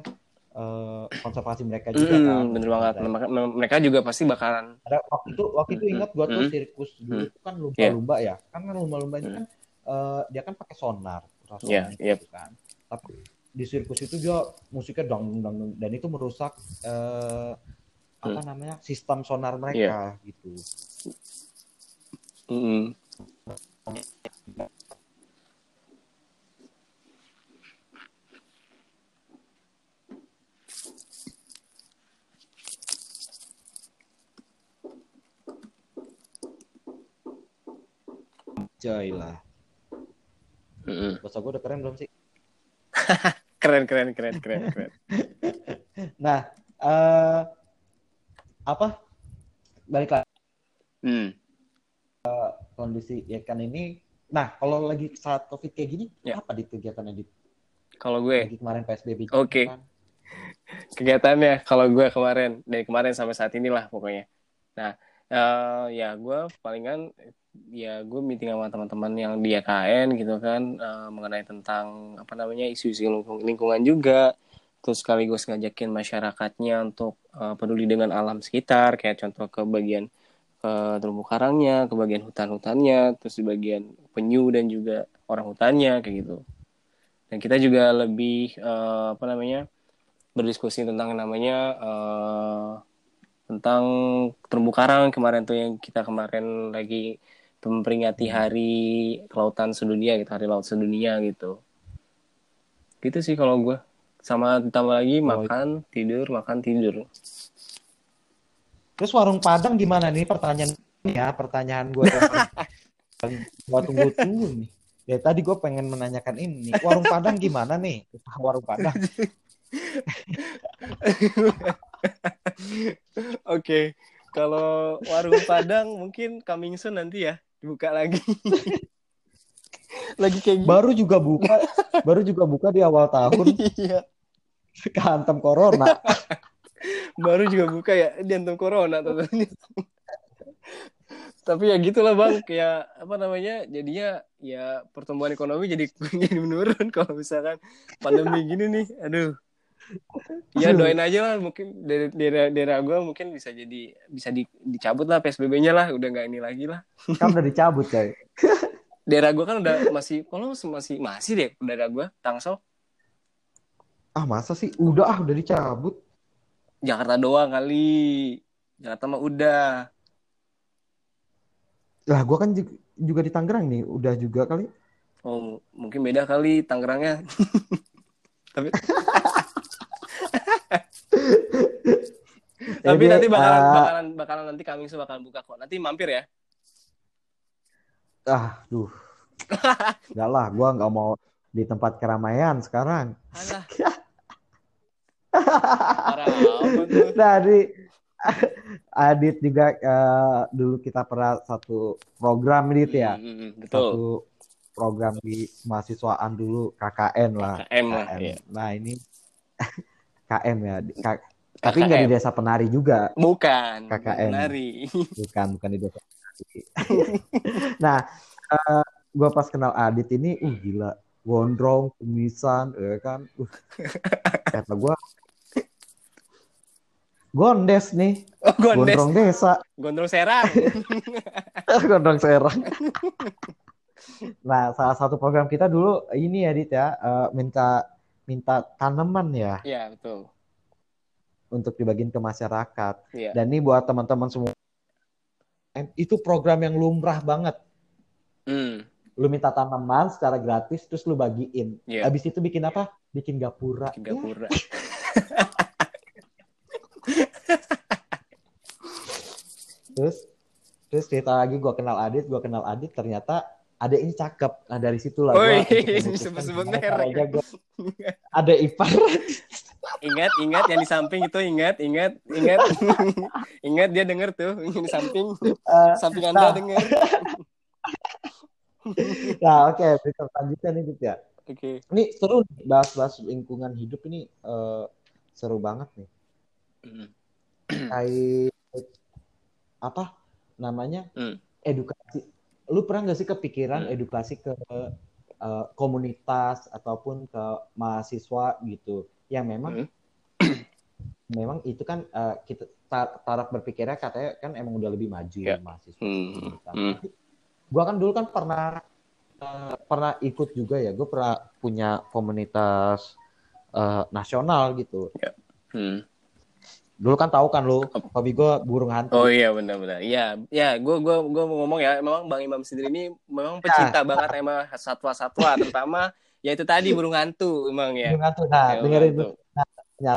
Eh, konservasi mereka juga Hmm, kan. bener banget Maka- mereka juga pasti bakalan Ada waktu itu waktu itu Hmm, ingat gua tuh hmm, sirkus dulu hmm. itu kan lumba-lumba ya. Kan lumba-lumba Hmm. kan eh, dia kan pakai sonar, Iya, iya. gitu kan. Tapi di sirkus itu dia musiknya dang dang dang dan itu merusak eh, apa Hmm. namanya sistem sonar mereka gitu. Mm-mm. Joy lah. Mm-mm. Bahasa gue udah keren belum sih? [LAUGHS] keren keren keren keren keren [LAUGHS] Nah, eh apa? Balik lagi Hmm. kondisi ikan ini. Nah, kalau lagi saat COVID kayak gini, Ya. apa di kegiatannya di kalau gue lagi kemarin PSBB? Oke. kan? kegiatannya kalau gue kemarin dari kemarin sampai saat inilah pokoknya nah eh, ya gue palingan ya gue meeting sama teman-teman yang di AKN gitu kan eh, mengenai tentang apa namanya isu-isu lingkung- lingkungan juga. Terus sekaligus ngajakin masyarakatnya untuk eh, peduli dengan alam sekitar kayak contoh ke bagian ke terumbu karangnya ke bagian hutan-hutannya terus di bagian penyu dan juga orang hutannya kayak gitu. Dan kita juga lebih eh, apa namanya berdiskusi tentang namanya eh, tentang terumbu karang kemarin tuh yang kita kemarin lagi memperingati Hmm. hari kelautan sedunia gitu hari laut sedunia gitu gitu sih kalau gue sama ditambah lagi Oh, makan tidur makan tidur Terus warung Padang gimana nih pertanyaan ya pertanyaan gue yang [LAUGHS] gue tunggu-tunggu nih. Ya tadi gue pengen menanyakan ini. Warung Padang gimana nih? Warung Padang. [LAUGHS] [LAUGHS] Oke, kalau warung Padang mungkin coming soon nanti ya dibuka lagi. lagi kayak gitu. Baru juga buka, baru juga buka di awal tahun [LAUGHS] Iya, kehantem corona. [LAUGHS] baru juga buka ya diantum corona tentunya. Tapi ya gitulah bang, kayak apa namanya, jadinya ya pertumbuhan ekonomi jadi jadi menurun kalau misalkan pandemi gini nih, aduh. Ya doain aja lah, mungkin dari daerah daerah gue mungkin bisa jadi bisa di- dicabut lah PSBB-nya lah, udah nggak ini lagi lah. Kan udah dicabut coy. [LAUGHS] Daerah gue kan udah masih, kalau masih masih deh daerah gue, Tangsel, Ah masa sih? Udah ah udah dicabut. Jakarta doang kali, Jakarta mah udah. Lah gua kan ju- juga di Tangerang nih, udah juga kali. Oh, mungkin beda kali Tangerangnya. [LAUGHS] Tapi [LAUGHS] [LAUGHS] Tapi Jadi, nanti bakalan, eh, bakalan bakalan nanti kami bakalan buka kok. Nanti mampir ya. Ah, duh. [LAUGHS] Enggak lah, gua nggak mau di tempat keramaian sekarang. Alah. [LAUGHS] Tadi Adit juga eh, dulu kita pernah satu program Dit ya. Hmm, hmm, hmm, betul. Satu program di mahasiswaan dulu KKN lah. KM lah, iya. Nah, ini KM ya. K- tapi nggak di desa penari juga, Bukan. KKM. Menari. [LAUGHS] bukan bukan di desa penari. [LAUGHS] nah, eh, gua pas kenal Adit ini, uh gila, gondrong, kumisan, ya kan. Uh, kata gua Gondes nih, [LAUGHS] Oh, gondes. gondrong desa. Gondrong serang. Gondrong serang. nah, salah satu program kita dulu ini ya, Dit ya, eh, minta minta tanaman ya Iya, betul. untuk dibagiin ke masyarakat. Iya. Dan ini buat teman-teman semua itu program yang lumrah banget. Hmm. Lu minta tanaman secara gratis terus lu bagiin. Iya. Habis itu bikin apa? Bikin gapura. Bikin gapura. [LAUGHS] Terus terus cerita lagi gua kenal Adit, gua kenal Adit ternyata ada ini cakep. Nah, dari situlah gua Woi, gimana [LAUGHS] merek. ada ipar. Ingat, ingat yang di samping itu ingat, ingat, ingat. [LAUGHS] ingat dia denger tuh yang di samping, Eh, samping Anda Nah. denger. [LAUGHS] nah, oke, berikut selanjutnya nih Dit ya. Oke. Ini seru nih, bahas-bahas lingkungan hidup ini eh, seru banget nih. Hmm. Kayak apa namanya? Hmm. Edukasi. Lu pernah nggak sih kepikiran Hmm. edukasi ke eh, komunitas ataupun ke mahasiswa gitu? Yang memang Hmm. [CLEARS THROAT] memang itu kan eh, kita tar- taraf berpikirnya katanya kan emang udah lebih maju ya mahasiswa. Hmm. komunitas. Hmm. Gua kan dulu kan pernah eh, pernah ikut juga ya. Gue pernah punya komunitas eh, nasional gitu. Hmm. Dulu kan tahu kan lu, hobi gue burung hantu. Oh iya benar-benar. Iya, ya, gue gua gua mau ngomong ya, memang Bang Imam sendiri ini memang Ya. pecinta banget sama satwa-satwa, [LAUGHS] terutama ya itu tadi burung hantu emang ya. Burung hantu. Nah, Ya, dengerin hantu. dulu. Ya,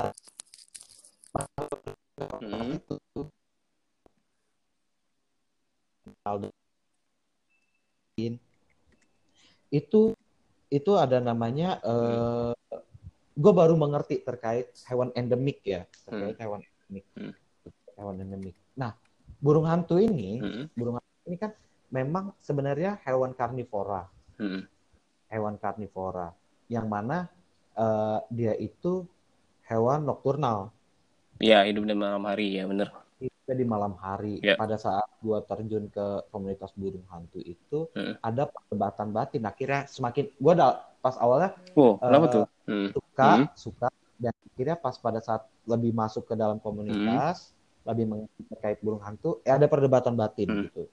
Hmm. itu itu ada namanya eh gue baru mengerti terkait hewan endemik ya terkait hewan endemik Hmm. hewan endemik nah burung hantu ini Hmm. burung hantu ini kan memang sebenarnya hewan karnivora Hmm. hewan karnivora yang mana eh, dia itu hewan nokturnal Iya, hidup di malam hari ya, bener. itu di malam hari Ya. pada saat gua terjun ke komunitas burung hantu itu Hmm. ada perdebatan batin akhirnya semakin gua ada pas awalnya Wow, kenapa Eh, tuh? Hmm. suka Hmm. suka dan akhirnya pas pada saat lebih masuk ke dalam komunitas lebih mengerti terkait burung hantu eh ada perdebatan batin Hmm. gitu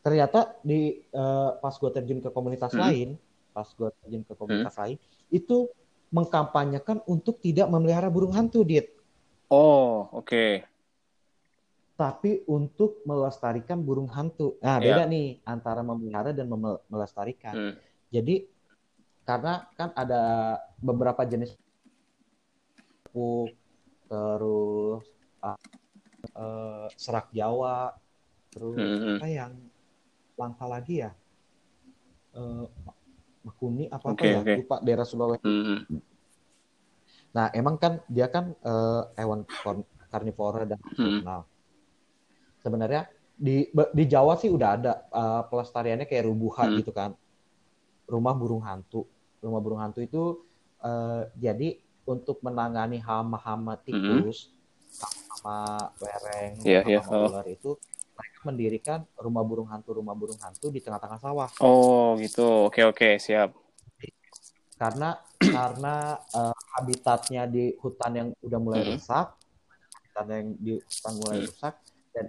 ternyata di eh, pas gua terjun ke komunitas Hmm. lain pas gua terjun ke komunitas lain itu mengkampanyekan untuk tidak memelihara burung hantu dit Oh, oke. tapi untuk melestarikan burung hantu. Nah, Ya. beda nih antara memelihara dan memel- melestarikan. Hmm. Jadi karena kan ada beberapa jenis pupuk, terus eh, serak Jawa, terus Hmm. apa yang langka lagi ya? Eh, Makuni apa apa Oke, ya? oke. Lupa daerah Sulawesi. Hmm. Nah, emang kan dia kan uh, hewan karnivora dan. Hmm. Sebenarnya di di Jawa sih udah ada uh, pelestariannya kayak rubuhan hmm. gitu kan. Rumah burung hantu. Rumah burung hantu itu uh, jadi untuk menangani hama-hama tikus, hmm. hama wereng, yeah, hama yeah. ular itu mereka mendirikan rumah burung hantu rumah burung hantu di tengah-tengah sawah. Oh gitu, oke oke siap. Karena [CLEARS THROAT] karena uh, habitatnya di hutan yang udah mulai mm -hmm. rusak, habitat yang di hutan mulai mm -hmm. rusak, dan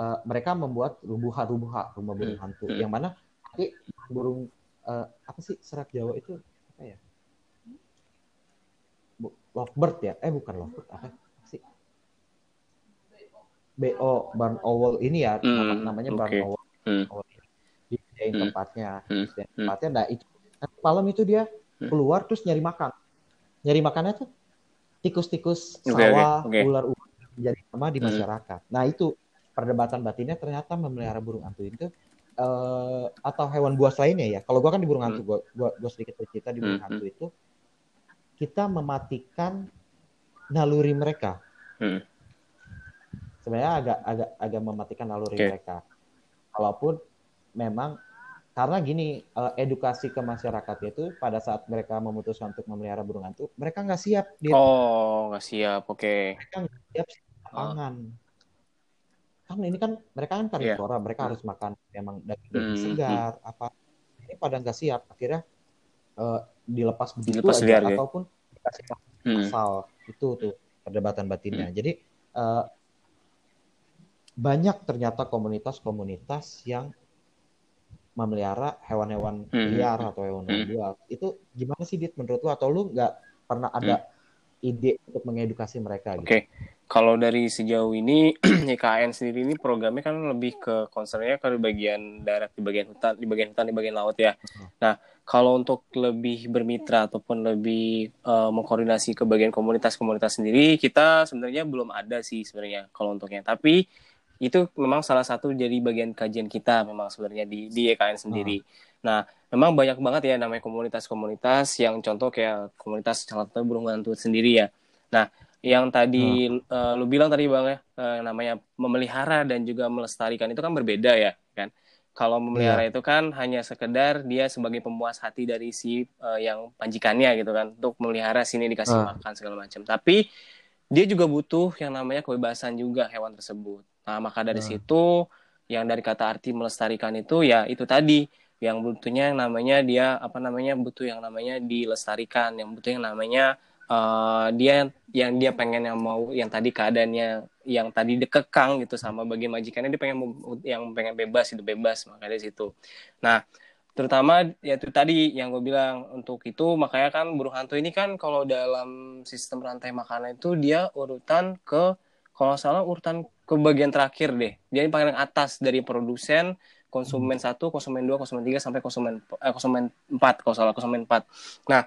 uh, mereka membuat rubuha-rubuha rumah burung mm -hmm. hantu, yang mana nanti burung uh, apa sih serak Jawa itu apa ya? Lovebird ya? Eh bukan lovebird apa sih? BO Barn Owl ini ya mm, namanya Barn okay. Owl. Mm. Di mm. tempatnya, mm. tempatnya. Nah itu malam itu dia Hmm. keluar terus nyari makan. Nyari makannya tuh tikus-tikus sawah, okay, okay. ular-ular menjadi sama di hmm. masyarakat. Hmm. Nah itu perdebatan batinnya ternyata memelihara burung hantu itu uh, atau hewan buas lainnya ya. Kalau gua kan di burung hantu, hmm. gua, gua, gua sedikit cerita di burung hmm. hantu itu kita mematikan naluri mereka. Hmm. Sebenarnya agak agak agak mematikan naluri okay. mereka. Kalaupun memang karena gini uh, edukasi ke masyarakat itu pada saat mereka memutuskan untuk memelihara burung hantu mereka nggak siap dia oh nggak siap oke okay. mereka nggak siap pangan oh. kan ini kan mereka kan karnivora yeah. mereka harus makan memang daging hmm. segar hmm. apa ini pada nggak siap akhirnya uh, dilepas begitu dilepas aja liar, ataupun dikasih hmm. asal itu tuh perdebatan batinnya hmm. jadi uh, banyak ternyata komunitas-komunitas yang memelihara hewan-hewan hmm. liar atau hewan-hewan hmm. buas itu gimana sih dit menurut lu atau lu nggak pernah ada hmm. ide untuk mengedukasi mereka gitu? Oke, okay. Kalau dari sejauh ini [CLEARS THROAT] YKN sendiri ini programnya kan lebih ke concernnya ke bagian darat di bagian hutan, di bagian hutan, di bagian laut ya. Nah, kalau untuk lebih bermitra ataupun lebih uh, mengkoordinasi ke bagian komunitas-komunitas sendiri, kita sebenarnya belum ada sih sebenarnya kalau untuknya. Tapi itu memang salah satu jadi bagian kajian kita memang sebenarnya di di EKN sendiri. Hmm. Nah, memang banyak banget ya namanya komunitas-komunitas yang contoh kayak komunitas calon burung hantu sendiri ya. Nah, yang tadi hmm. uh, lu bilang tadi Bang ya, uh, namanya memelihara dan juga melestarikan itu kan berbeda ya, kan? Kalau memelihara yeah. itu kan hanya sekedar dia sebagai pemuas hati dari si uh, yang panjikannya gitu kan, untuk memelihara sini dikasih hmm. makan segala macam. Tapi dia juga butuh yang namanya kebebasan juga hewan tersebut. Nah, maka dari hmm. situ yang dari kata arti melestarikan itu ya itu tadi yang butuhnya yang namanya dia apa namanya butuh yang namanya dilestarikan, yang butuh yang namanya uh, dia yang dia pengen yang mau yang tadi keadaannya yang tadi dikekang gitu sama bagi majikannya dia pengen yang pengen bebas itu bebas maka dari situ. Nah, terutama ya itu tadi yang gue bilang untuk itu makanya kan burung hantu ini kan kalau dalam sistem rantai makanan itu dia urutan ke kalau salah urutan ke bagian terakhir deh. Dia yang paling atas dari produsen, konsumen hmm. satu, konsumen dua, konsumen tiga sampai konsumen eh, konsumen empat kalau salah konsumen empat. Nah,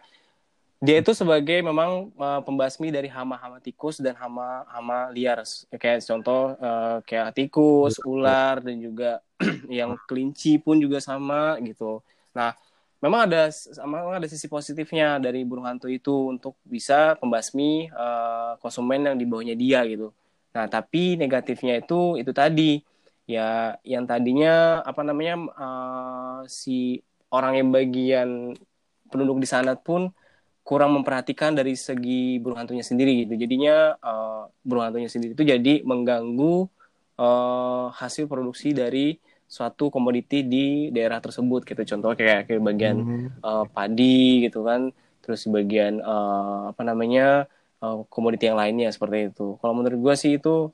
dia itu sebagai memang uh, pembasmi dari hama-hama tikus dan hama-hama liar kayak contoh uh, kayak tikus, ular dan juga [CLEARS THROAT] yang kelinci pun juga sama gitu. Nah, memang ada memang ada sisi positifnya dari burung hantu itu untuk bisa pembasmi uh, konsumen yang di bawahnya dia gitu. Nah, tapi negatifnya itu itu tadi ya yang tadinya apa namanya uh, si orang yang bagian penduduk di sana pun kurang memperhatikan dari segi burung hantunya sendiri gitu. Jadinya uh, burung hantunya sendiri itu jadi mengganggu uh, hasil produksi dari suatu komoditi di daerah tersebut gitu. Contoh kayak kayak bagian hmm. uh, padi gitu kan, terus di bagian uh, apa namanya uh, komoditi yang lainnya seperti itu. Kalau menurut gue sih itu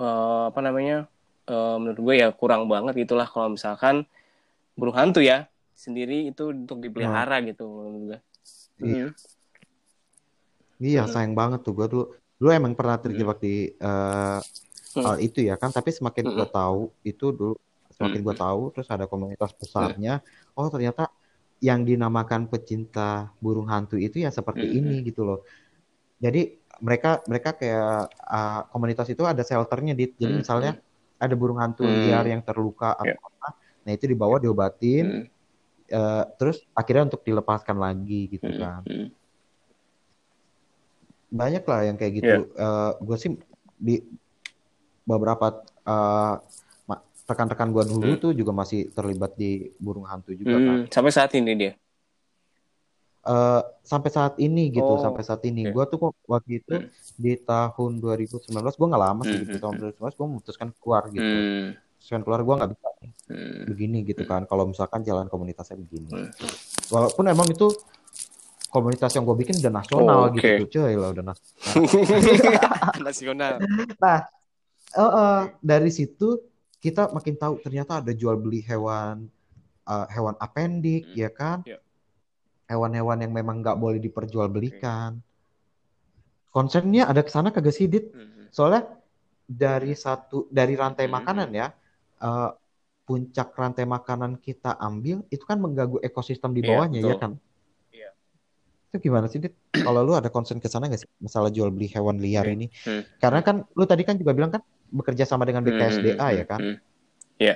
uh, apa namanya uh, menurut gue ya kurang banget gitulah kalau misalkan burung hantu ya sendiri itu untuk dipelihara hmm. gitu menurut gue. Iya. Hmm. Iya hmm. sayang banget tuh gue dulu. Lu emang pernah terjebak hmm. di uh, hal itu ya kan? Tapi semakin gue tahu itu dulu semakin gue tahu terus ada komunitas besarnya. Oh ternyata yang dinamakan pecinta burung hantu itu ya seperti ini gitu loh jadi mereka mereka kayak uh, komunitas itu ada shelternya di jadi misalnya ada burung hantu liar yang terluka atau yeah. apa nah itu dibawa diobatin. Uh, terus akhirnya untuk dilepaskan lagi gitu hmm. kan hmm. banyak lah yang kayak gitu. Eh, gue sih di beberapa ma- rekan-rekan gue dulu Hmm. tuh juga masih terlibat di burung hantu juga kan. Hmm, sampai saat ini dia. Eh, sampai saat ini gitu, Oh, sampai saat ini. oke. Gue tuh waktu itu Hmm. di tahun 2019, gue nggak lama sih Hmm, gitu. hmm, Tahun hmm. 2019 gue memutuskan keluar gitu. Hmm, Memutuskan keluar gue nggak bisa hmm, begini gitu kan. Kalau misalkan jalan komunitasnya begini. Hmm. Walaupun emang itu komunitas yang gue bikin udah nasional Oh, oke. gitu, cuy lah udah nasional. [LAUGHS] Nasional. Nah, eh, eh, dari situ kita makin tahu ternyata ada jual beli hewan eh, hewan apendik Hmm. ya kan Iya. hewan-hewan yang memang nggak boleh diperjualbelikan concernnya ada ke sana kagak sih Dit? Hmm. soalnya dari satu dari rantai Hmm. makanan ya eh, puncak rantai makanan kita ambil itu kan mengganggu ekosistem di Iya, bawahnya ya betul. kan Iya. itu gimana sih Dit? kalau lu ada concern ke sana nggak sih masalah jual beli hewan liar Oke. ini Hmm. karena kan lu tadi kan juga bilang kan bekerja sama dengan BKSDA Hmm, ya kan hmm, Iya,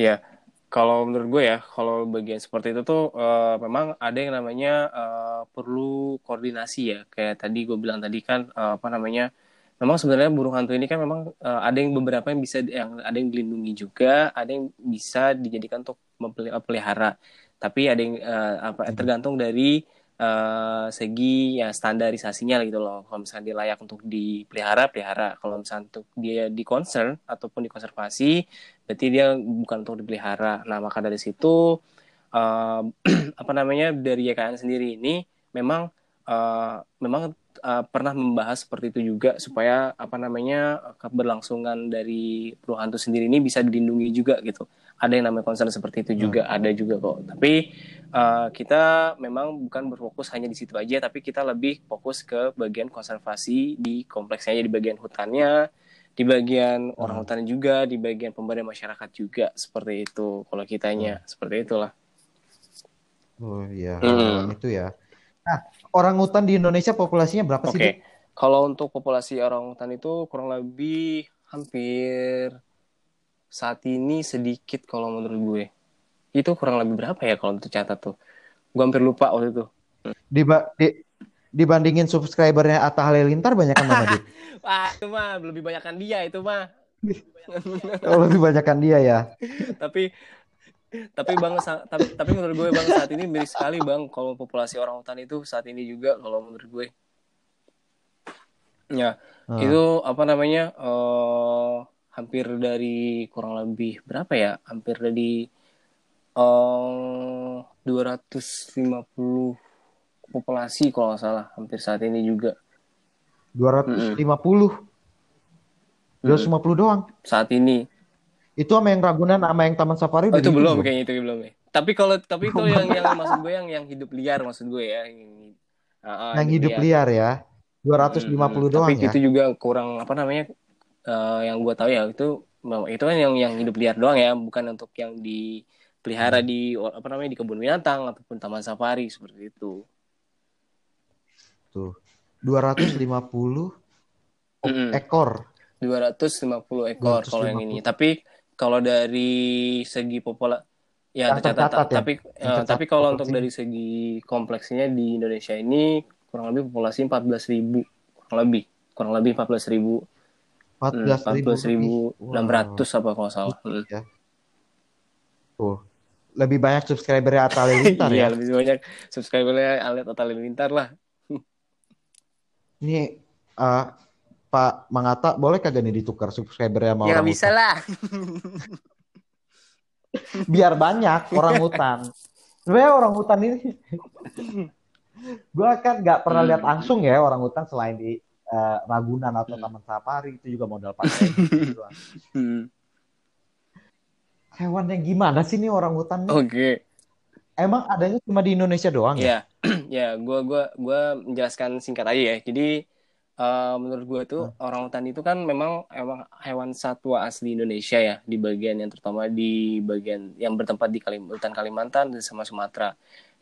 iya. Kalau menurut gue ya, kalau bagian seperti itu tuh eh, memang ada yang namanya eh, perlu koordinasi ya. Kayak tadi gue bilang tadi kan eh, apa namanya, memang sebenarnya burung hantu ini kan memang eh, ada yang beberapa yang bisa yang ada yang dilindungi juga, ada yang bisa dijadikan untuk mempelihara. Tapi ada yang eh, apa Hmm. tergantung dari eh, segi ya standarisasinya gitu loh. Kalau misalnya dia layak untuk dipelihara, pelihara. Kalau misalnya untuk dia di concern ataupun dikonservasi, berarti dia bukan untuk dipelihara. Nah, maka dari situ eh, [CLEARS THROAT] apa namanya dari YKN sendiri ini memang eh, memang eh, pernah membahas seperti itu juga supaya apa namanya keberlangsungan dari burung hantu sendiri ini bisa dilindungi juga gitu. Ada yang namanya concern seperti itu juga, ada juga kok. Tapi eh, kita memang bukan berfokus hanya di situ aja, tapi kita lebih fokus ke bagian konservasi di kompleksnya, di bagian hutannya, di bagian orang Hmm. hutan juga, di bagian pemberdayaan masyarakat juga seperti itu. Kalau kitanya seperti itulah. Oh iya, Hmm. itu ya. Nah, orang hutan di Indonesia populasinya berapa Oke, sih? Dit? kalau untuk populasi orang hutan itu kurang lebih hampir saat ini sedikit kalau menurut gue. Itu kurang lebih berapa ya kalau untuk catat tuh? Gue hampir lupa waktu itu. Diba- di- dibandingin subscribernya Atta Halilintar banyak kan mana? [LAUGHS] Wah, itu mah lebih banyakkan dia itu mah. [LAUGHS] Oh, lebih banyakan dia ya. tapi tapi bang tapi, tapi menurut gue bang saat ini miris sekali bang kalau populasi orang hutan itu saat ini juga kalau menurut gue ya Hmm. itu apa namanya eh hampir dari kurang lebih berapa ya hampir dari eh 250 populasi kalau nggak salah hampir saat ini juga 250. 250 doang. saat ini Itu sama yang Ragunan sama yang Taman Safari Oh, udah itu belum kayaknya itu belum ya. Tapi kalau tapi itu yang yang maksud gue yang yang hidup liar maksud gue ya. Yang, ah, Yang hidup liar ya. 250 Hmm, doang tapi ya. itu juga kurang apa namanya? eh, yang gue tahu ya itu itu kan yang yang hidup liar doang ya, bukan untuk yang Hmm. dipelihara di apa namanya di kebun binatang ataupun taman safari seperti itu. Tuh. 250 Mm-mm. ekor. 250 ekor kalau yang ini. Tapi kalau dari segi popula ya tercatat, tercatat ya? tapi tercatat tapi kalau untuk dari segi kompleksnya di Indonesia ini kurang lebih populasi 14.000 kurang lebih kurang lebih 14.000 14 ribu. 14.600 apa kalau salah. Ya. Tuh. Lebih banyak subscribernya Atta Halilintar [LAUGHS] Iya, ya. lebih banyak subscribernya Alet atau Halilintar lah. Ini eh, Pak Mangata boleh kagak nih ditukar subscribernya sama ya orang bisa hutan? lah. [LAUGHS] Biar banyak orang hutan. Sebenarnya orang hutan ini [LAUGHS] gue kan nggak pernah lihat langsung ya orang hutan selain di eh, Ragunan atau Hmm. Taman Safari itu juga modal pakai gitu. [LAUGHS] Hmm. Hewan yang gimana sih nih orang hutan nih? Oke. Emang adanya cuma di Indonesia doang ya? Ya, [CLEARS THROAT] ya, gua gua gua menjelaskan singkat aja ya. Jadi eh, menurut gua tuh orang hutan itu kan memang emang hewan satwa asli Indonesia ya, di bagian yang terutama di bagian yang bertempat di Kalim hutan Kalimantan dan sama Sumatera.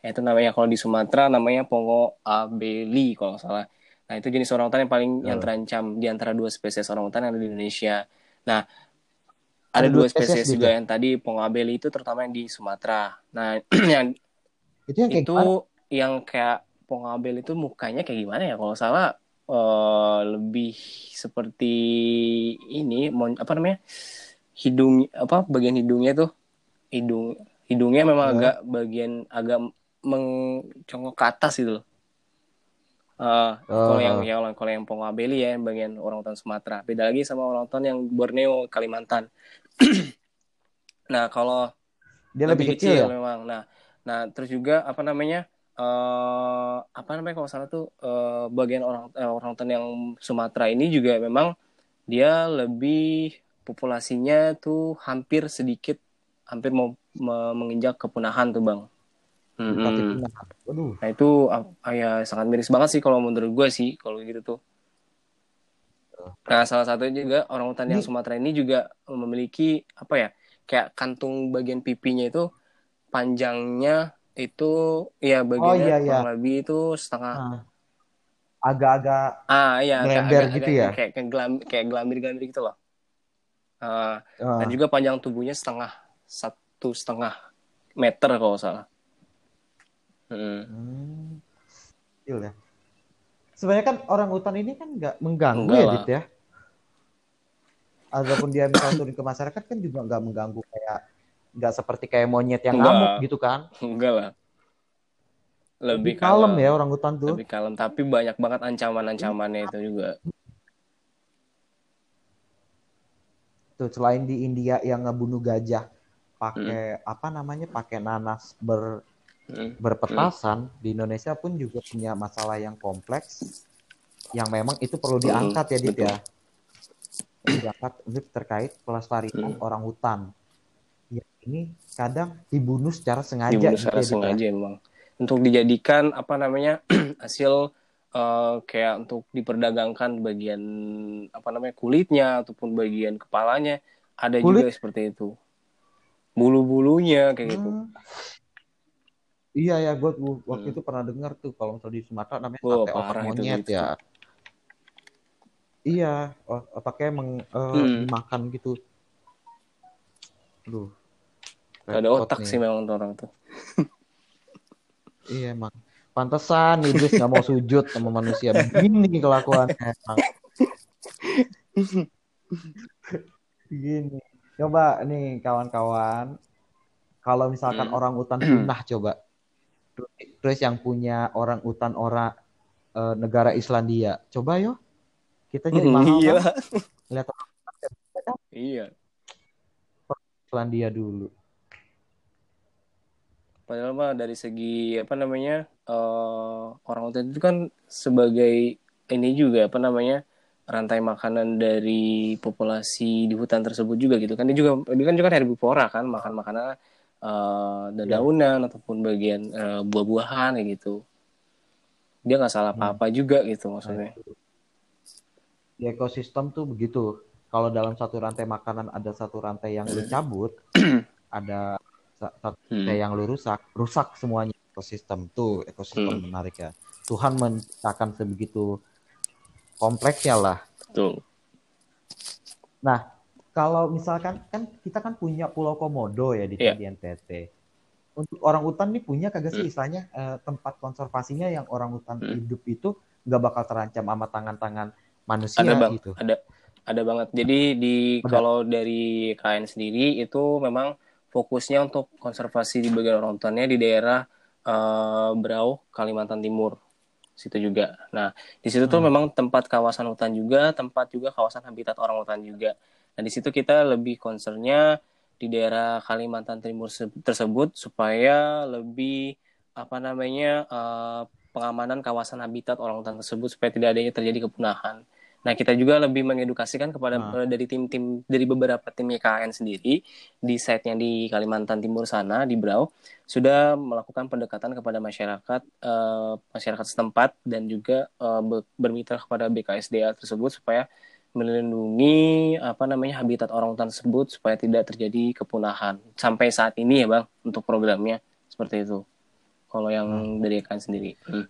Ya, itu namanya kalau di Sumatera namanya Pongo abeli kalau salah. Nah, itu jenis orang hutan yang paling yang Oh. terancam di antara dua spesies orang hutan yang ada di Indonesia. Nah, Ada ada dua spesies spesies gitu? juga yang tadi Pongo abeli itu terutama yang di Sumatera. Nah, [CLEARS THROAT] yang Itu yang kayak itu yang kayak Pongabel itu mukanya kayak gimana ya kalau salah eh, lebih seperti ini mon- apa namanya hidung apa bagian hidungnya tuh hidung hidungnya memang Ya. agak bagian agak mencongok ke atas gitu loh. Eh, kalau Oh. yang yang kalau yang Pongo Abeli ya bagian orangutan Sumatera beda lagi sama orangutan yang Borneo Kalimantan [CLEARS THROAT] nah kalau Dia lebih, kecil, ya? memang. Nah, nah terus juga apa namanya? Eh apa namanya kalau salah tuh eh, bagian orang eh, orangutan yang Sumatera ini juga memang dia lebih populasinya tuh hampir sedikit hampir mau me- menginjak kepunahan tuh bang. Waduh. Nah itu ah, ya sangat miris banget sih kalau menurut gue sih kalau gitu tuh. Nah salah satunya juga orangutan yang Ini- Sumatera ini juga memiliki apa ya kayak kantung bagian pipinya itu panjangnya itu ya bagiannya iya, iya. kurang lebih itu setengah Nah, agak-agak ah iya kayak Ngelember agak- gitu agak- ya? kayak kayak gelam- kayak gelambir-gelambir gitu loh. Ah, eh, dan juga panjang tubuhnya setengah satu setengah meter kalau salah. Hmm. hmm, ya. Sebenarnya kan orang hutan ini kan nggak mengganggu Enggak ya, lah. Dit ya. Ataupun dia misal turun ke masyarakat kan juga nggak mengganggu kayak nggak seperti kayak monyet yang Enggak. ngamuk gitu kan. [LAUGHS] Enggak lah. Lebih, Lebih kalem ya orang hutan tuh. Lebih kalem, tapi banyak banget ancaman-ancamannya itu juga. Tuh selain di India yang ngebunuh gajah pakai apa namanya pakai nanas ber Hmm. berpetasan di Indonesia pun juga punya masalah yang kompleks yang memang itu perlu diangkat ya Dit betul. ya Perlu diangkat terkait pelestarian Hmm. orang hutan ya ini kadang dibunuh secara sengaja Dibunuh gitu secara ya, Dit, ya. sengaja memang. Untuk dijadikan apa namanya [CLEARS THROAT] hasil eh, kayak untuk diperdagangkan bagian apa namanya kulitnya ataupun bagian kepalanya ada Kulit? juga seperti itu. Bulu-bulunya kayak gitu. Hmm. Iya ya, gue waktu Hmm. itu pernah dengar tuh kalau misalnya di Sumatera namanya Oh, sate otak monyet itu. ya. Iya, otaknya emang eh, Hmm. dimakan gitu. Aduh. Gak ada otak nih. sih memang tuh orang tuh. [LAUGHS] Iya emang. Pantesan Idris nggak mau sujud sama manusia. Begini kelakuannya. emang. Begini. Coba nih kawan-kawan. Kalau misalkan Hmm. orang utan [CLEARS THROAT] punah coba. Terus yang punya orang utan orang eh, negara Islandia. Coba yo. Kita jadi [LAUGHS] mahal iya. kan? Lihat orang Iya. Islandia dulu. Padahal mah dari segi apa namanya eh orang hutan itu kan sebagai ini juga apa namanya rantai makanan dari populasi di hutan tersebut juga gitu kan. Dia juga dia kan juga herbivora kan makan makanan eh dedaunan ataupun bagian eh, buah-buahan kayak gitu. Dia nggak salah apa-apa juga gitu maksudnya. Di ekosistem tuh begitu. Kalau dalam satu rantai makanan ada satu rantai yang lu [CLEARS THROAT] cabut, ada Hmm. yang lu rusak, rusak semuanya ekosistem tuh ekosistem Hmm. menarik ya. Tuhan menciptakan sebegitu kompleksnya lah. betul Nah, kalau misalkan kan kita kan punya Pulau Komodo ya di, di NTT. Untuk orang hutan nih punya kagak sih Hmm. istilahnya eh, tempat konservasinya yang orang hutan Hmm. hidup itu nggak bakal terancam sama tangan-tangan manusia ada bang gitu. ada ada banget jadi di Ada. kalau dari KN sendiri itu memang fokusnya untuk konservasi di bagian orang hutannya di daerah eh, Berau Kalimantan Timur. Situ juga. Nah di situ tuh Hmm. memang tempat kawasan hutan juga tempat juga kawasan habitat orang hutan juga. Nah di situ kita lebih concernnya di daerah Kalimantan Timur se- tersebut supaya lebih apa namanya eh, pengamanan kawasan habitat orang hutan tersebut supaya tidak adanya terjadi kepunahan Nah, kita juga lebih mengedukasikan kepada Nah. dari tim-tim dari beberapa tim YKN sendiri di site yang di Kalimantan Timur sana di Brau sudah melakukan pendekatan kepada masyarakat eh, masyarakat setempat dan juga be- bermitra kepada BKSDA tersebut supaya melindungi apa namanya habitat orang hutan tersebut supaya tidak terjadi kepunahan. Sampai saat ini ya, Bang, untuk programnya seperti itu. Kalau yang dari YKN sendiri. Hmm.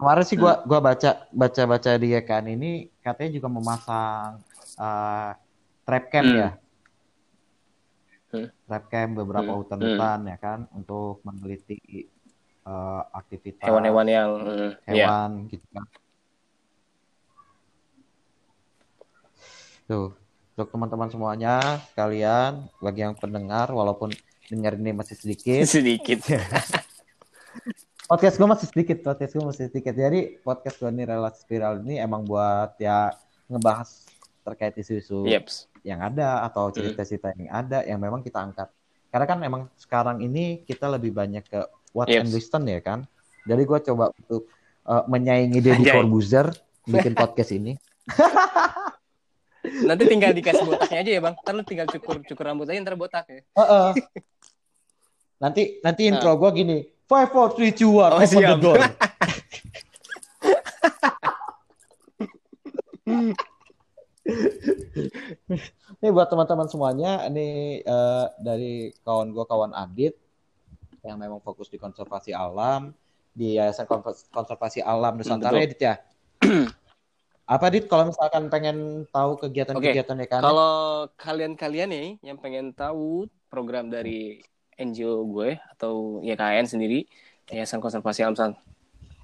Kemarin sih gua hmm. gua baca baca baca di kan ini katanya juga memasang uh, trap cam hmm. ya. Hmm. Trap cam beberapa hutan-hutan hmm. hmm. ya kan untuk meneliti uh, aktivitas hewan-hewan yang hmm, ya. hewan yeah. gitu kan. Tuh, untuk teman-teman semuanya, kalian bagi yang pendengar walaupun dengar ini masih sedikit. [LAUGHS] Sedikit. [LAUGHS] podcast gue masih sedikit, podcast gue masih sedikit. Jadi podcast gue ini relasi spiral ini emang buat ya ngebahas terkait isu-isu Yeps. yang ada atau Hmm. cerita-cerita yang ada yang memang kita angkat. Karena kan emang sekarang ini kita lebih banyak ke watch Yes. and listen ya kan. Jadi gue coba untuk uh, menyaingi Deddy. Corbuzier [LAUGHS] bikin podcast ini. [LAUGHS] nanti tinggal dikasih botaknya aja ya bang ntar lu tinggal cukur cukur rambut aja ntar botak ya Heeh. nanti nanti intro gue gini. Five, four, three, two, one, Oh, open the siap. door. [LAUGHS] Ini buat teman-teman semuanya, ini eh, dari kawan gue, kawan Adit, yang memang fokus di konservasi alam, di Yayasan Konservasi Alam Nusantara, Betul. Adit ya. [CLEARS THROAT] Apa Dit, kalau misalkan pengen tahu kegiatan-kegiatan ya kan? kalau kalian-kalian nih yang pengen tahu program dari NGO gue atau YKN sendiri Yayasan Konservasi Alam San.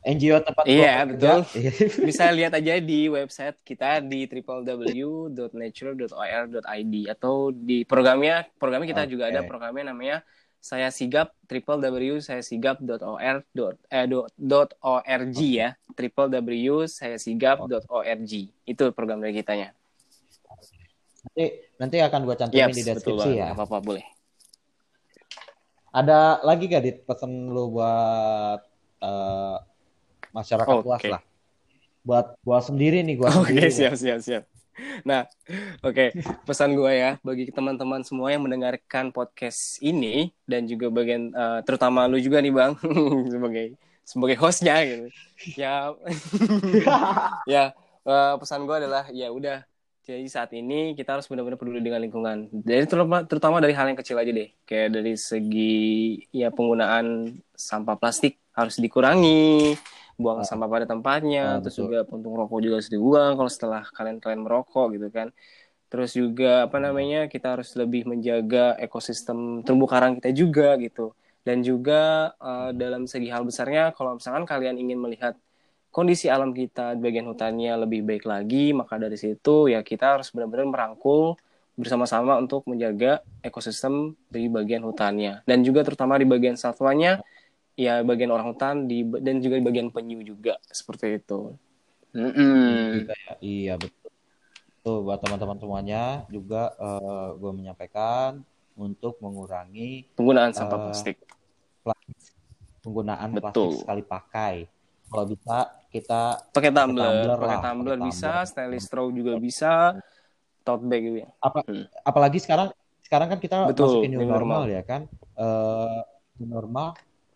NGO tempat Iya, betul. kerja. [LAUGHS] bisa lihat aja di website kita di www.nature.or.id atau di programnya programnya kita juga ada programnya namanya saya sigap www saya sigap.or eh, dot- org ya. www saya sigap.org itu program dari kitanya. Nanti, nanti akan gue cantumin Yes, di deskripsi ya. Nggak apa-apa boleh Ada lagi gak Dit pesan lu buat eh, masyarakat luas Oke. lah? Buat gua sendiri nih, gua Oke, sendiri. siap, siap, siap. Nah, oke, pesan gue ya bagi teman-teman semua yang mendengarkan podcast ini dan juga bagian eh, terutama lu juga nih bang [LAUGHS] sebagai sebagai hostnya gitu. Ya, [LAUGHS] ya eh, pesan gue adalah ya udah. Jadi saat ini kita harus benar-benar peduli dengan lingkungan. Jadi terutama, terutama dari hal yang kecil aja deh, kayak dari segi ya penggunaan sampah plastik harus dikurangi, buang Ah. sampah pada tempatnya, Ah, terus betul. juga puntung rokok juga harus dibuang kalau setelah kalian-kalian merokok gitu kan. Terus juga apa namanya kita harus lebih menjaga ekosistem terumbu karang kita juga gitu. Dan juga eh, dalam segi hal besarnya kalau misalkan kalian ingin melihat kondisi alam kita di bagian hutannya lebih baik lagi, maka dari situ ya kita harus benar-benar merangkul bersama-sama untuk menjaga ekosistem di bagian hutannya dan juga terutama di bagian satwanya ya bagian orang hutan di dan juga di bagian penyu juga seperti itu. Mm-mm. Iya betul. Tuh buat teman-teman semuanya juga gue menyampaikan untuk mengurangi Penggunaan sampah Eh, plastik. penggunaan Betul. plastik sekali pakai. Kalau bisa kita Pakai tumbler, pakai tumbler bisa, stainless straw juga bisa, tote bag juga. apa Hmm. apalagi sekarang sekarang kan kita Betul, masukin new normal, normal. ya kan Eh new normal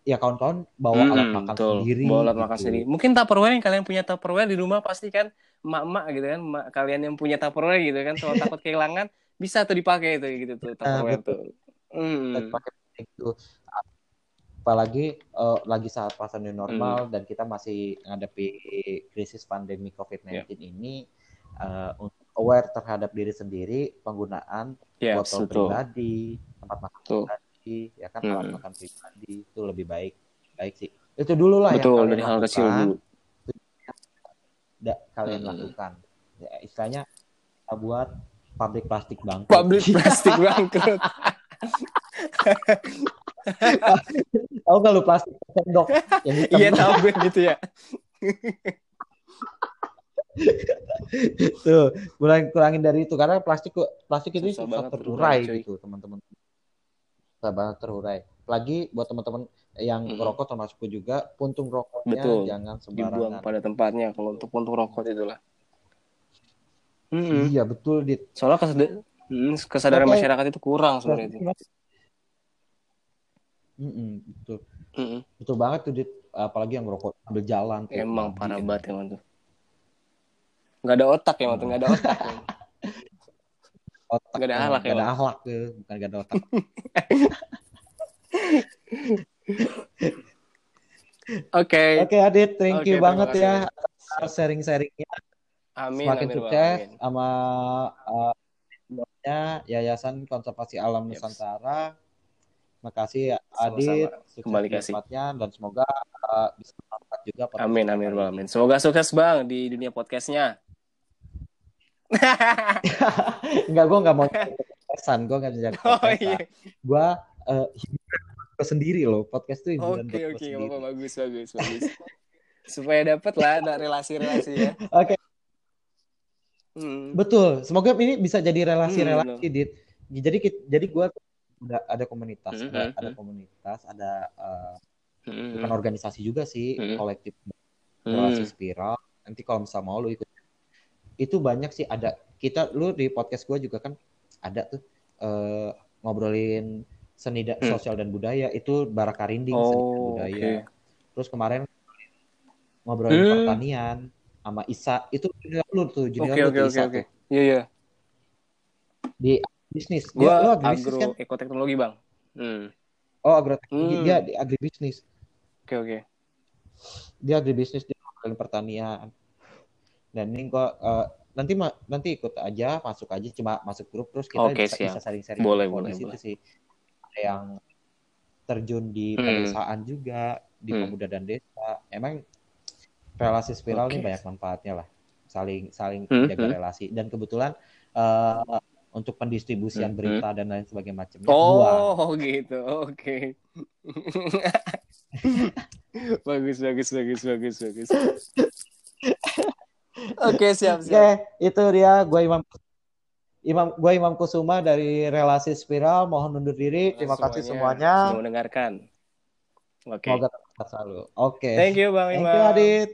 ya kawan-kawan bawa Mm-mm, alat makan betul. sendiri Bawa alat makan gitu. sendiri. Mungkin Tupperware yang kalian punya Tupperware di rumah pasti kan emak-emak gitu kan, emak kalian yang punya Tupperware gitu kan, kalau takut kehilangan bisa tuh dipakai tuh gitu tuh Tupperware tuh. Hmm. Pakai itu apalagi eh, lagi saat fase new normal Hmm. dan kita masih menghadapi krisis pandemi COVID-19 Ya. ini eh, untuk aware terhadap diri sendiri penggunaan Yes, botol betul. pribadi tempat makan Betul. pribadi ya kan Hmm. alat makan pribadi itu lebih baik baik sih itu dulu lah yang Betul, kalian dari hal kecil dulu. da- kalian Hmm. lakukan ya, istilahnya kita buat pabrik plastik bangkrut Public plastik [LAUGHS] bangkrut. [LAUGHS] [LAUGHS] tahu nggak lu plastik sendok yang hitam Iya tahu gue gitu ya. [LAUGHS] tuh kurang kurangin dari itu karena plastik plastik itu Susah susah, banget terurai cuy. gitu teman-teman susah banget terurai lagi buat teman-teman yang Mm-mm. merokok termasuk juga puntung rokoknya Betul. jangan Dibuang sembarangan pada tempatnya kalau untuk puntung rokok itulah. Mm-mm. iya betul dit Soalnya hmm, kesadaran Oke. masyarakat itu kurang sebenarnya itu. Mm-mm, betul Mm-mm. betul banget tuh dit apalagi yang merokok sambil jalan tuh. Emang Babi, parah banget emang tuh. Nggak ada otak ya, tuh nggak ada otak. ya. [LAUGHS] otak Nggak ada emang, akhlak ya, ada Bang? akhlak tuh bukan nggak ada otak [LAUGHS] Oke. oke Adit thank Oke, you banget ya atas sharing-sharingnya Amin, semakin amin, sukses amin. sama uh, Yayasan Konservasi Alam Yes. Nusantara. Makasih ya, Sama-sama. Adit, Kembali kasih. dan semoga uh, bisa bermanfaat juga podcast Amin, amin, amin. Semoga sukses bang di dunia podcastnya. [LAUGHS] Enggak, gue nggak mau pesan, gue nggak jadi [LAUGHS] oh iya. Gue uh, sendiri loh, podcast tuh hiburan Oke oke, bagus bagus bagus. Supaya dapet lah ada relasi-relasi ya. [LAUGHS] Oke, Hmm. betul. Semoga ini bisa jadi Hmm, relasi-relasi, Dit. Jadi jadi gue udah ada komunitas, Hmm, ada, hmm, ada hmm. komunitas, ada uh, Hmm. bukan organisasi juga sih, Hmm. kolektif Hmm. relasi spiral. Nanti kalau misalnya mau lu ikut, itu banyak sih ada. Kita lu di podcast gue juga kan ada tuh eh, ngobrolin seni da- Hmm. sosial dan budaya itu Baraka Rinding seni dan Oh, budaya. oke. Terus kemarin ngobrolin Hmm. pertanian sama Isa itu junior lu tuh junior Oke lu oke tuh oke Isa oke. tuh Iya iya. di bisnis. Lu agribisnis agro kan? ekoteknologi bang. Hmm. Oh agroteknologi Hmm. dia di agribisnis. Oke oke. Dia agribisnis dia ngobrolin pertanian. Dan ini gua eh, nanti ma- nanti ikut aja masuk aja cuma masuk grup terus kita Oke, bisa, siap. bisa sharing-sharing Boleh, boleh, boleh. sih. Ada yang terjun di Hmm. pedesaan juga di Hmm. pemuda dan desa. Emang relasi spiral Oke. ini banyak manfaatnya lah. Saling saling Hmm, jaga hmm. relasi dan kebetulan eh, untuk pendistribusian Hmm, berita dan lain sebagainya macamnya gua Oh [LAUGHS] gitu. Oke. [LAUGHS] bagus bagus bagus bagus bagus. [LAUGHS] Oke siap Oke, siap. itu dia gue Imam Imam gue Imam Kusuma dari Relasi Spiral. Mohon undur diri. Terima kasih semuanya. Mendengarkan. Oke. Semoga tetap selalu. Oke. Thank you Bang Thank Imam. you Adit.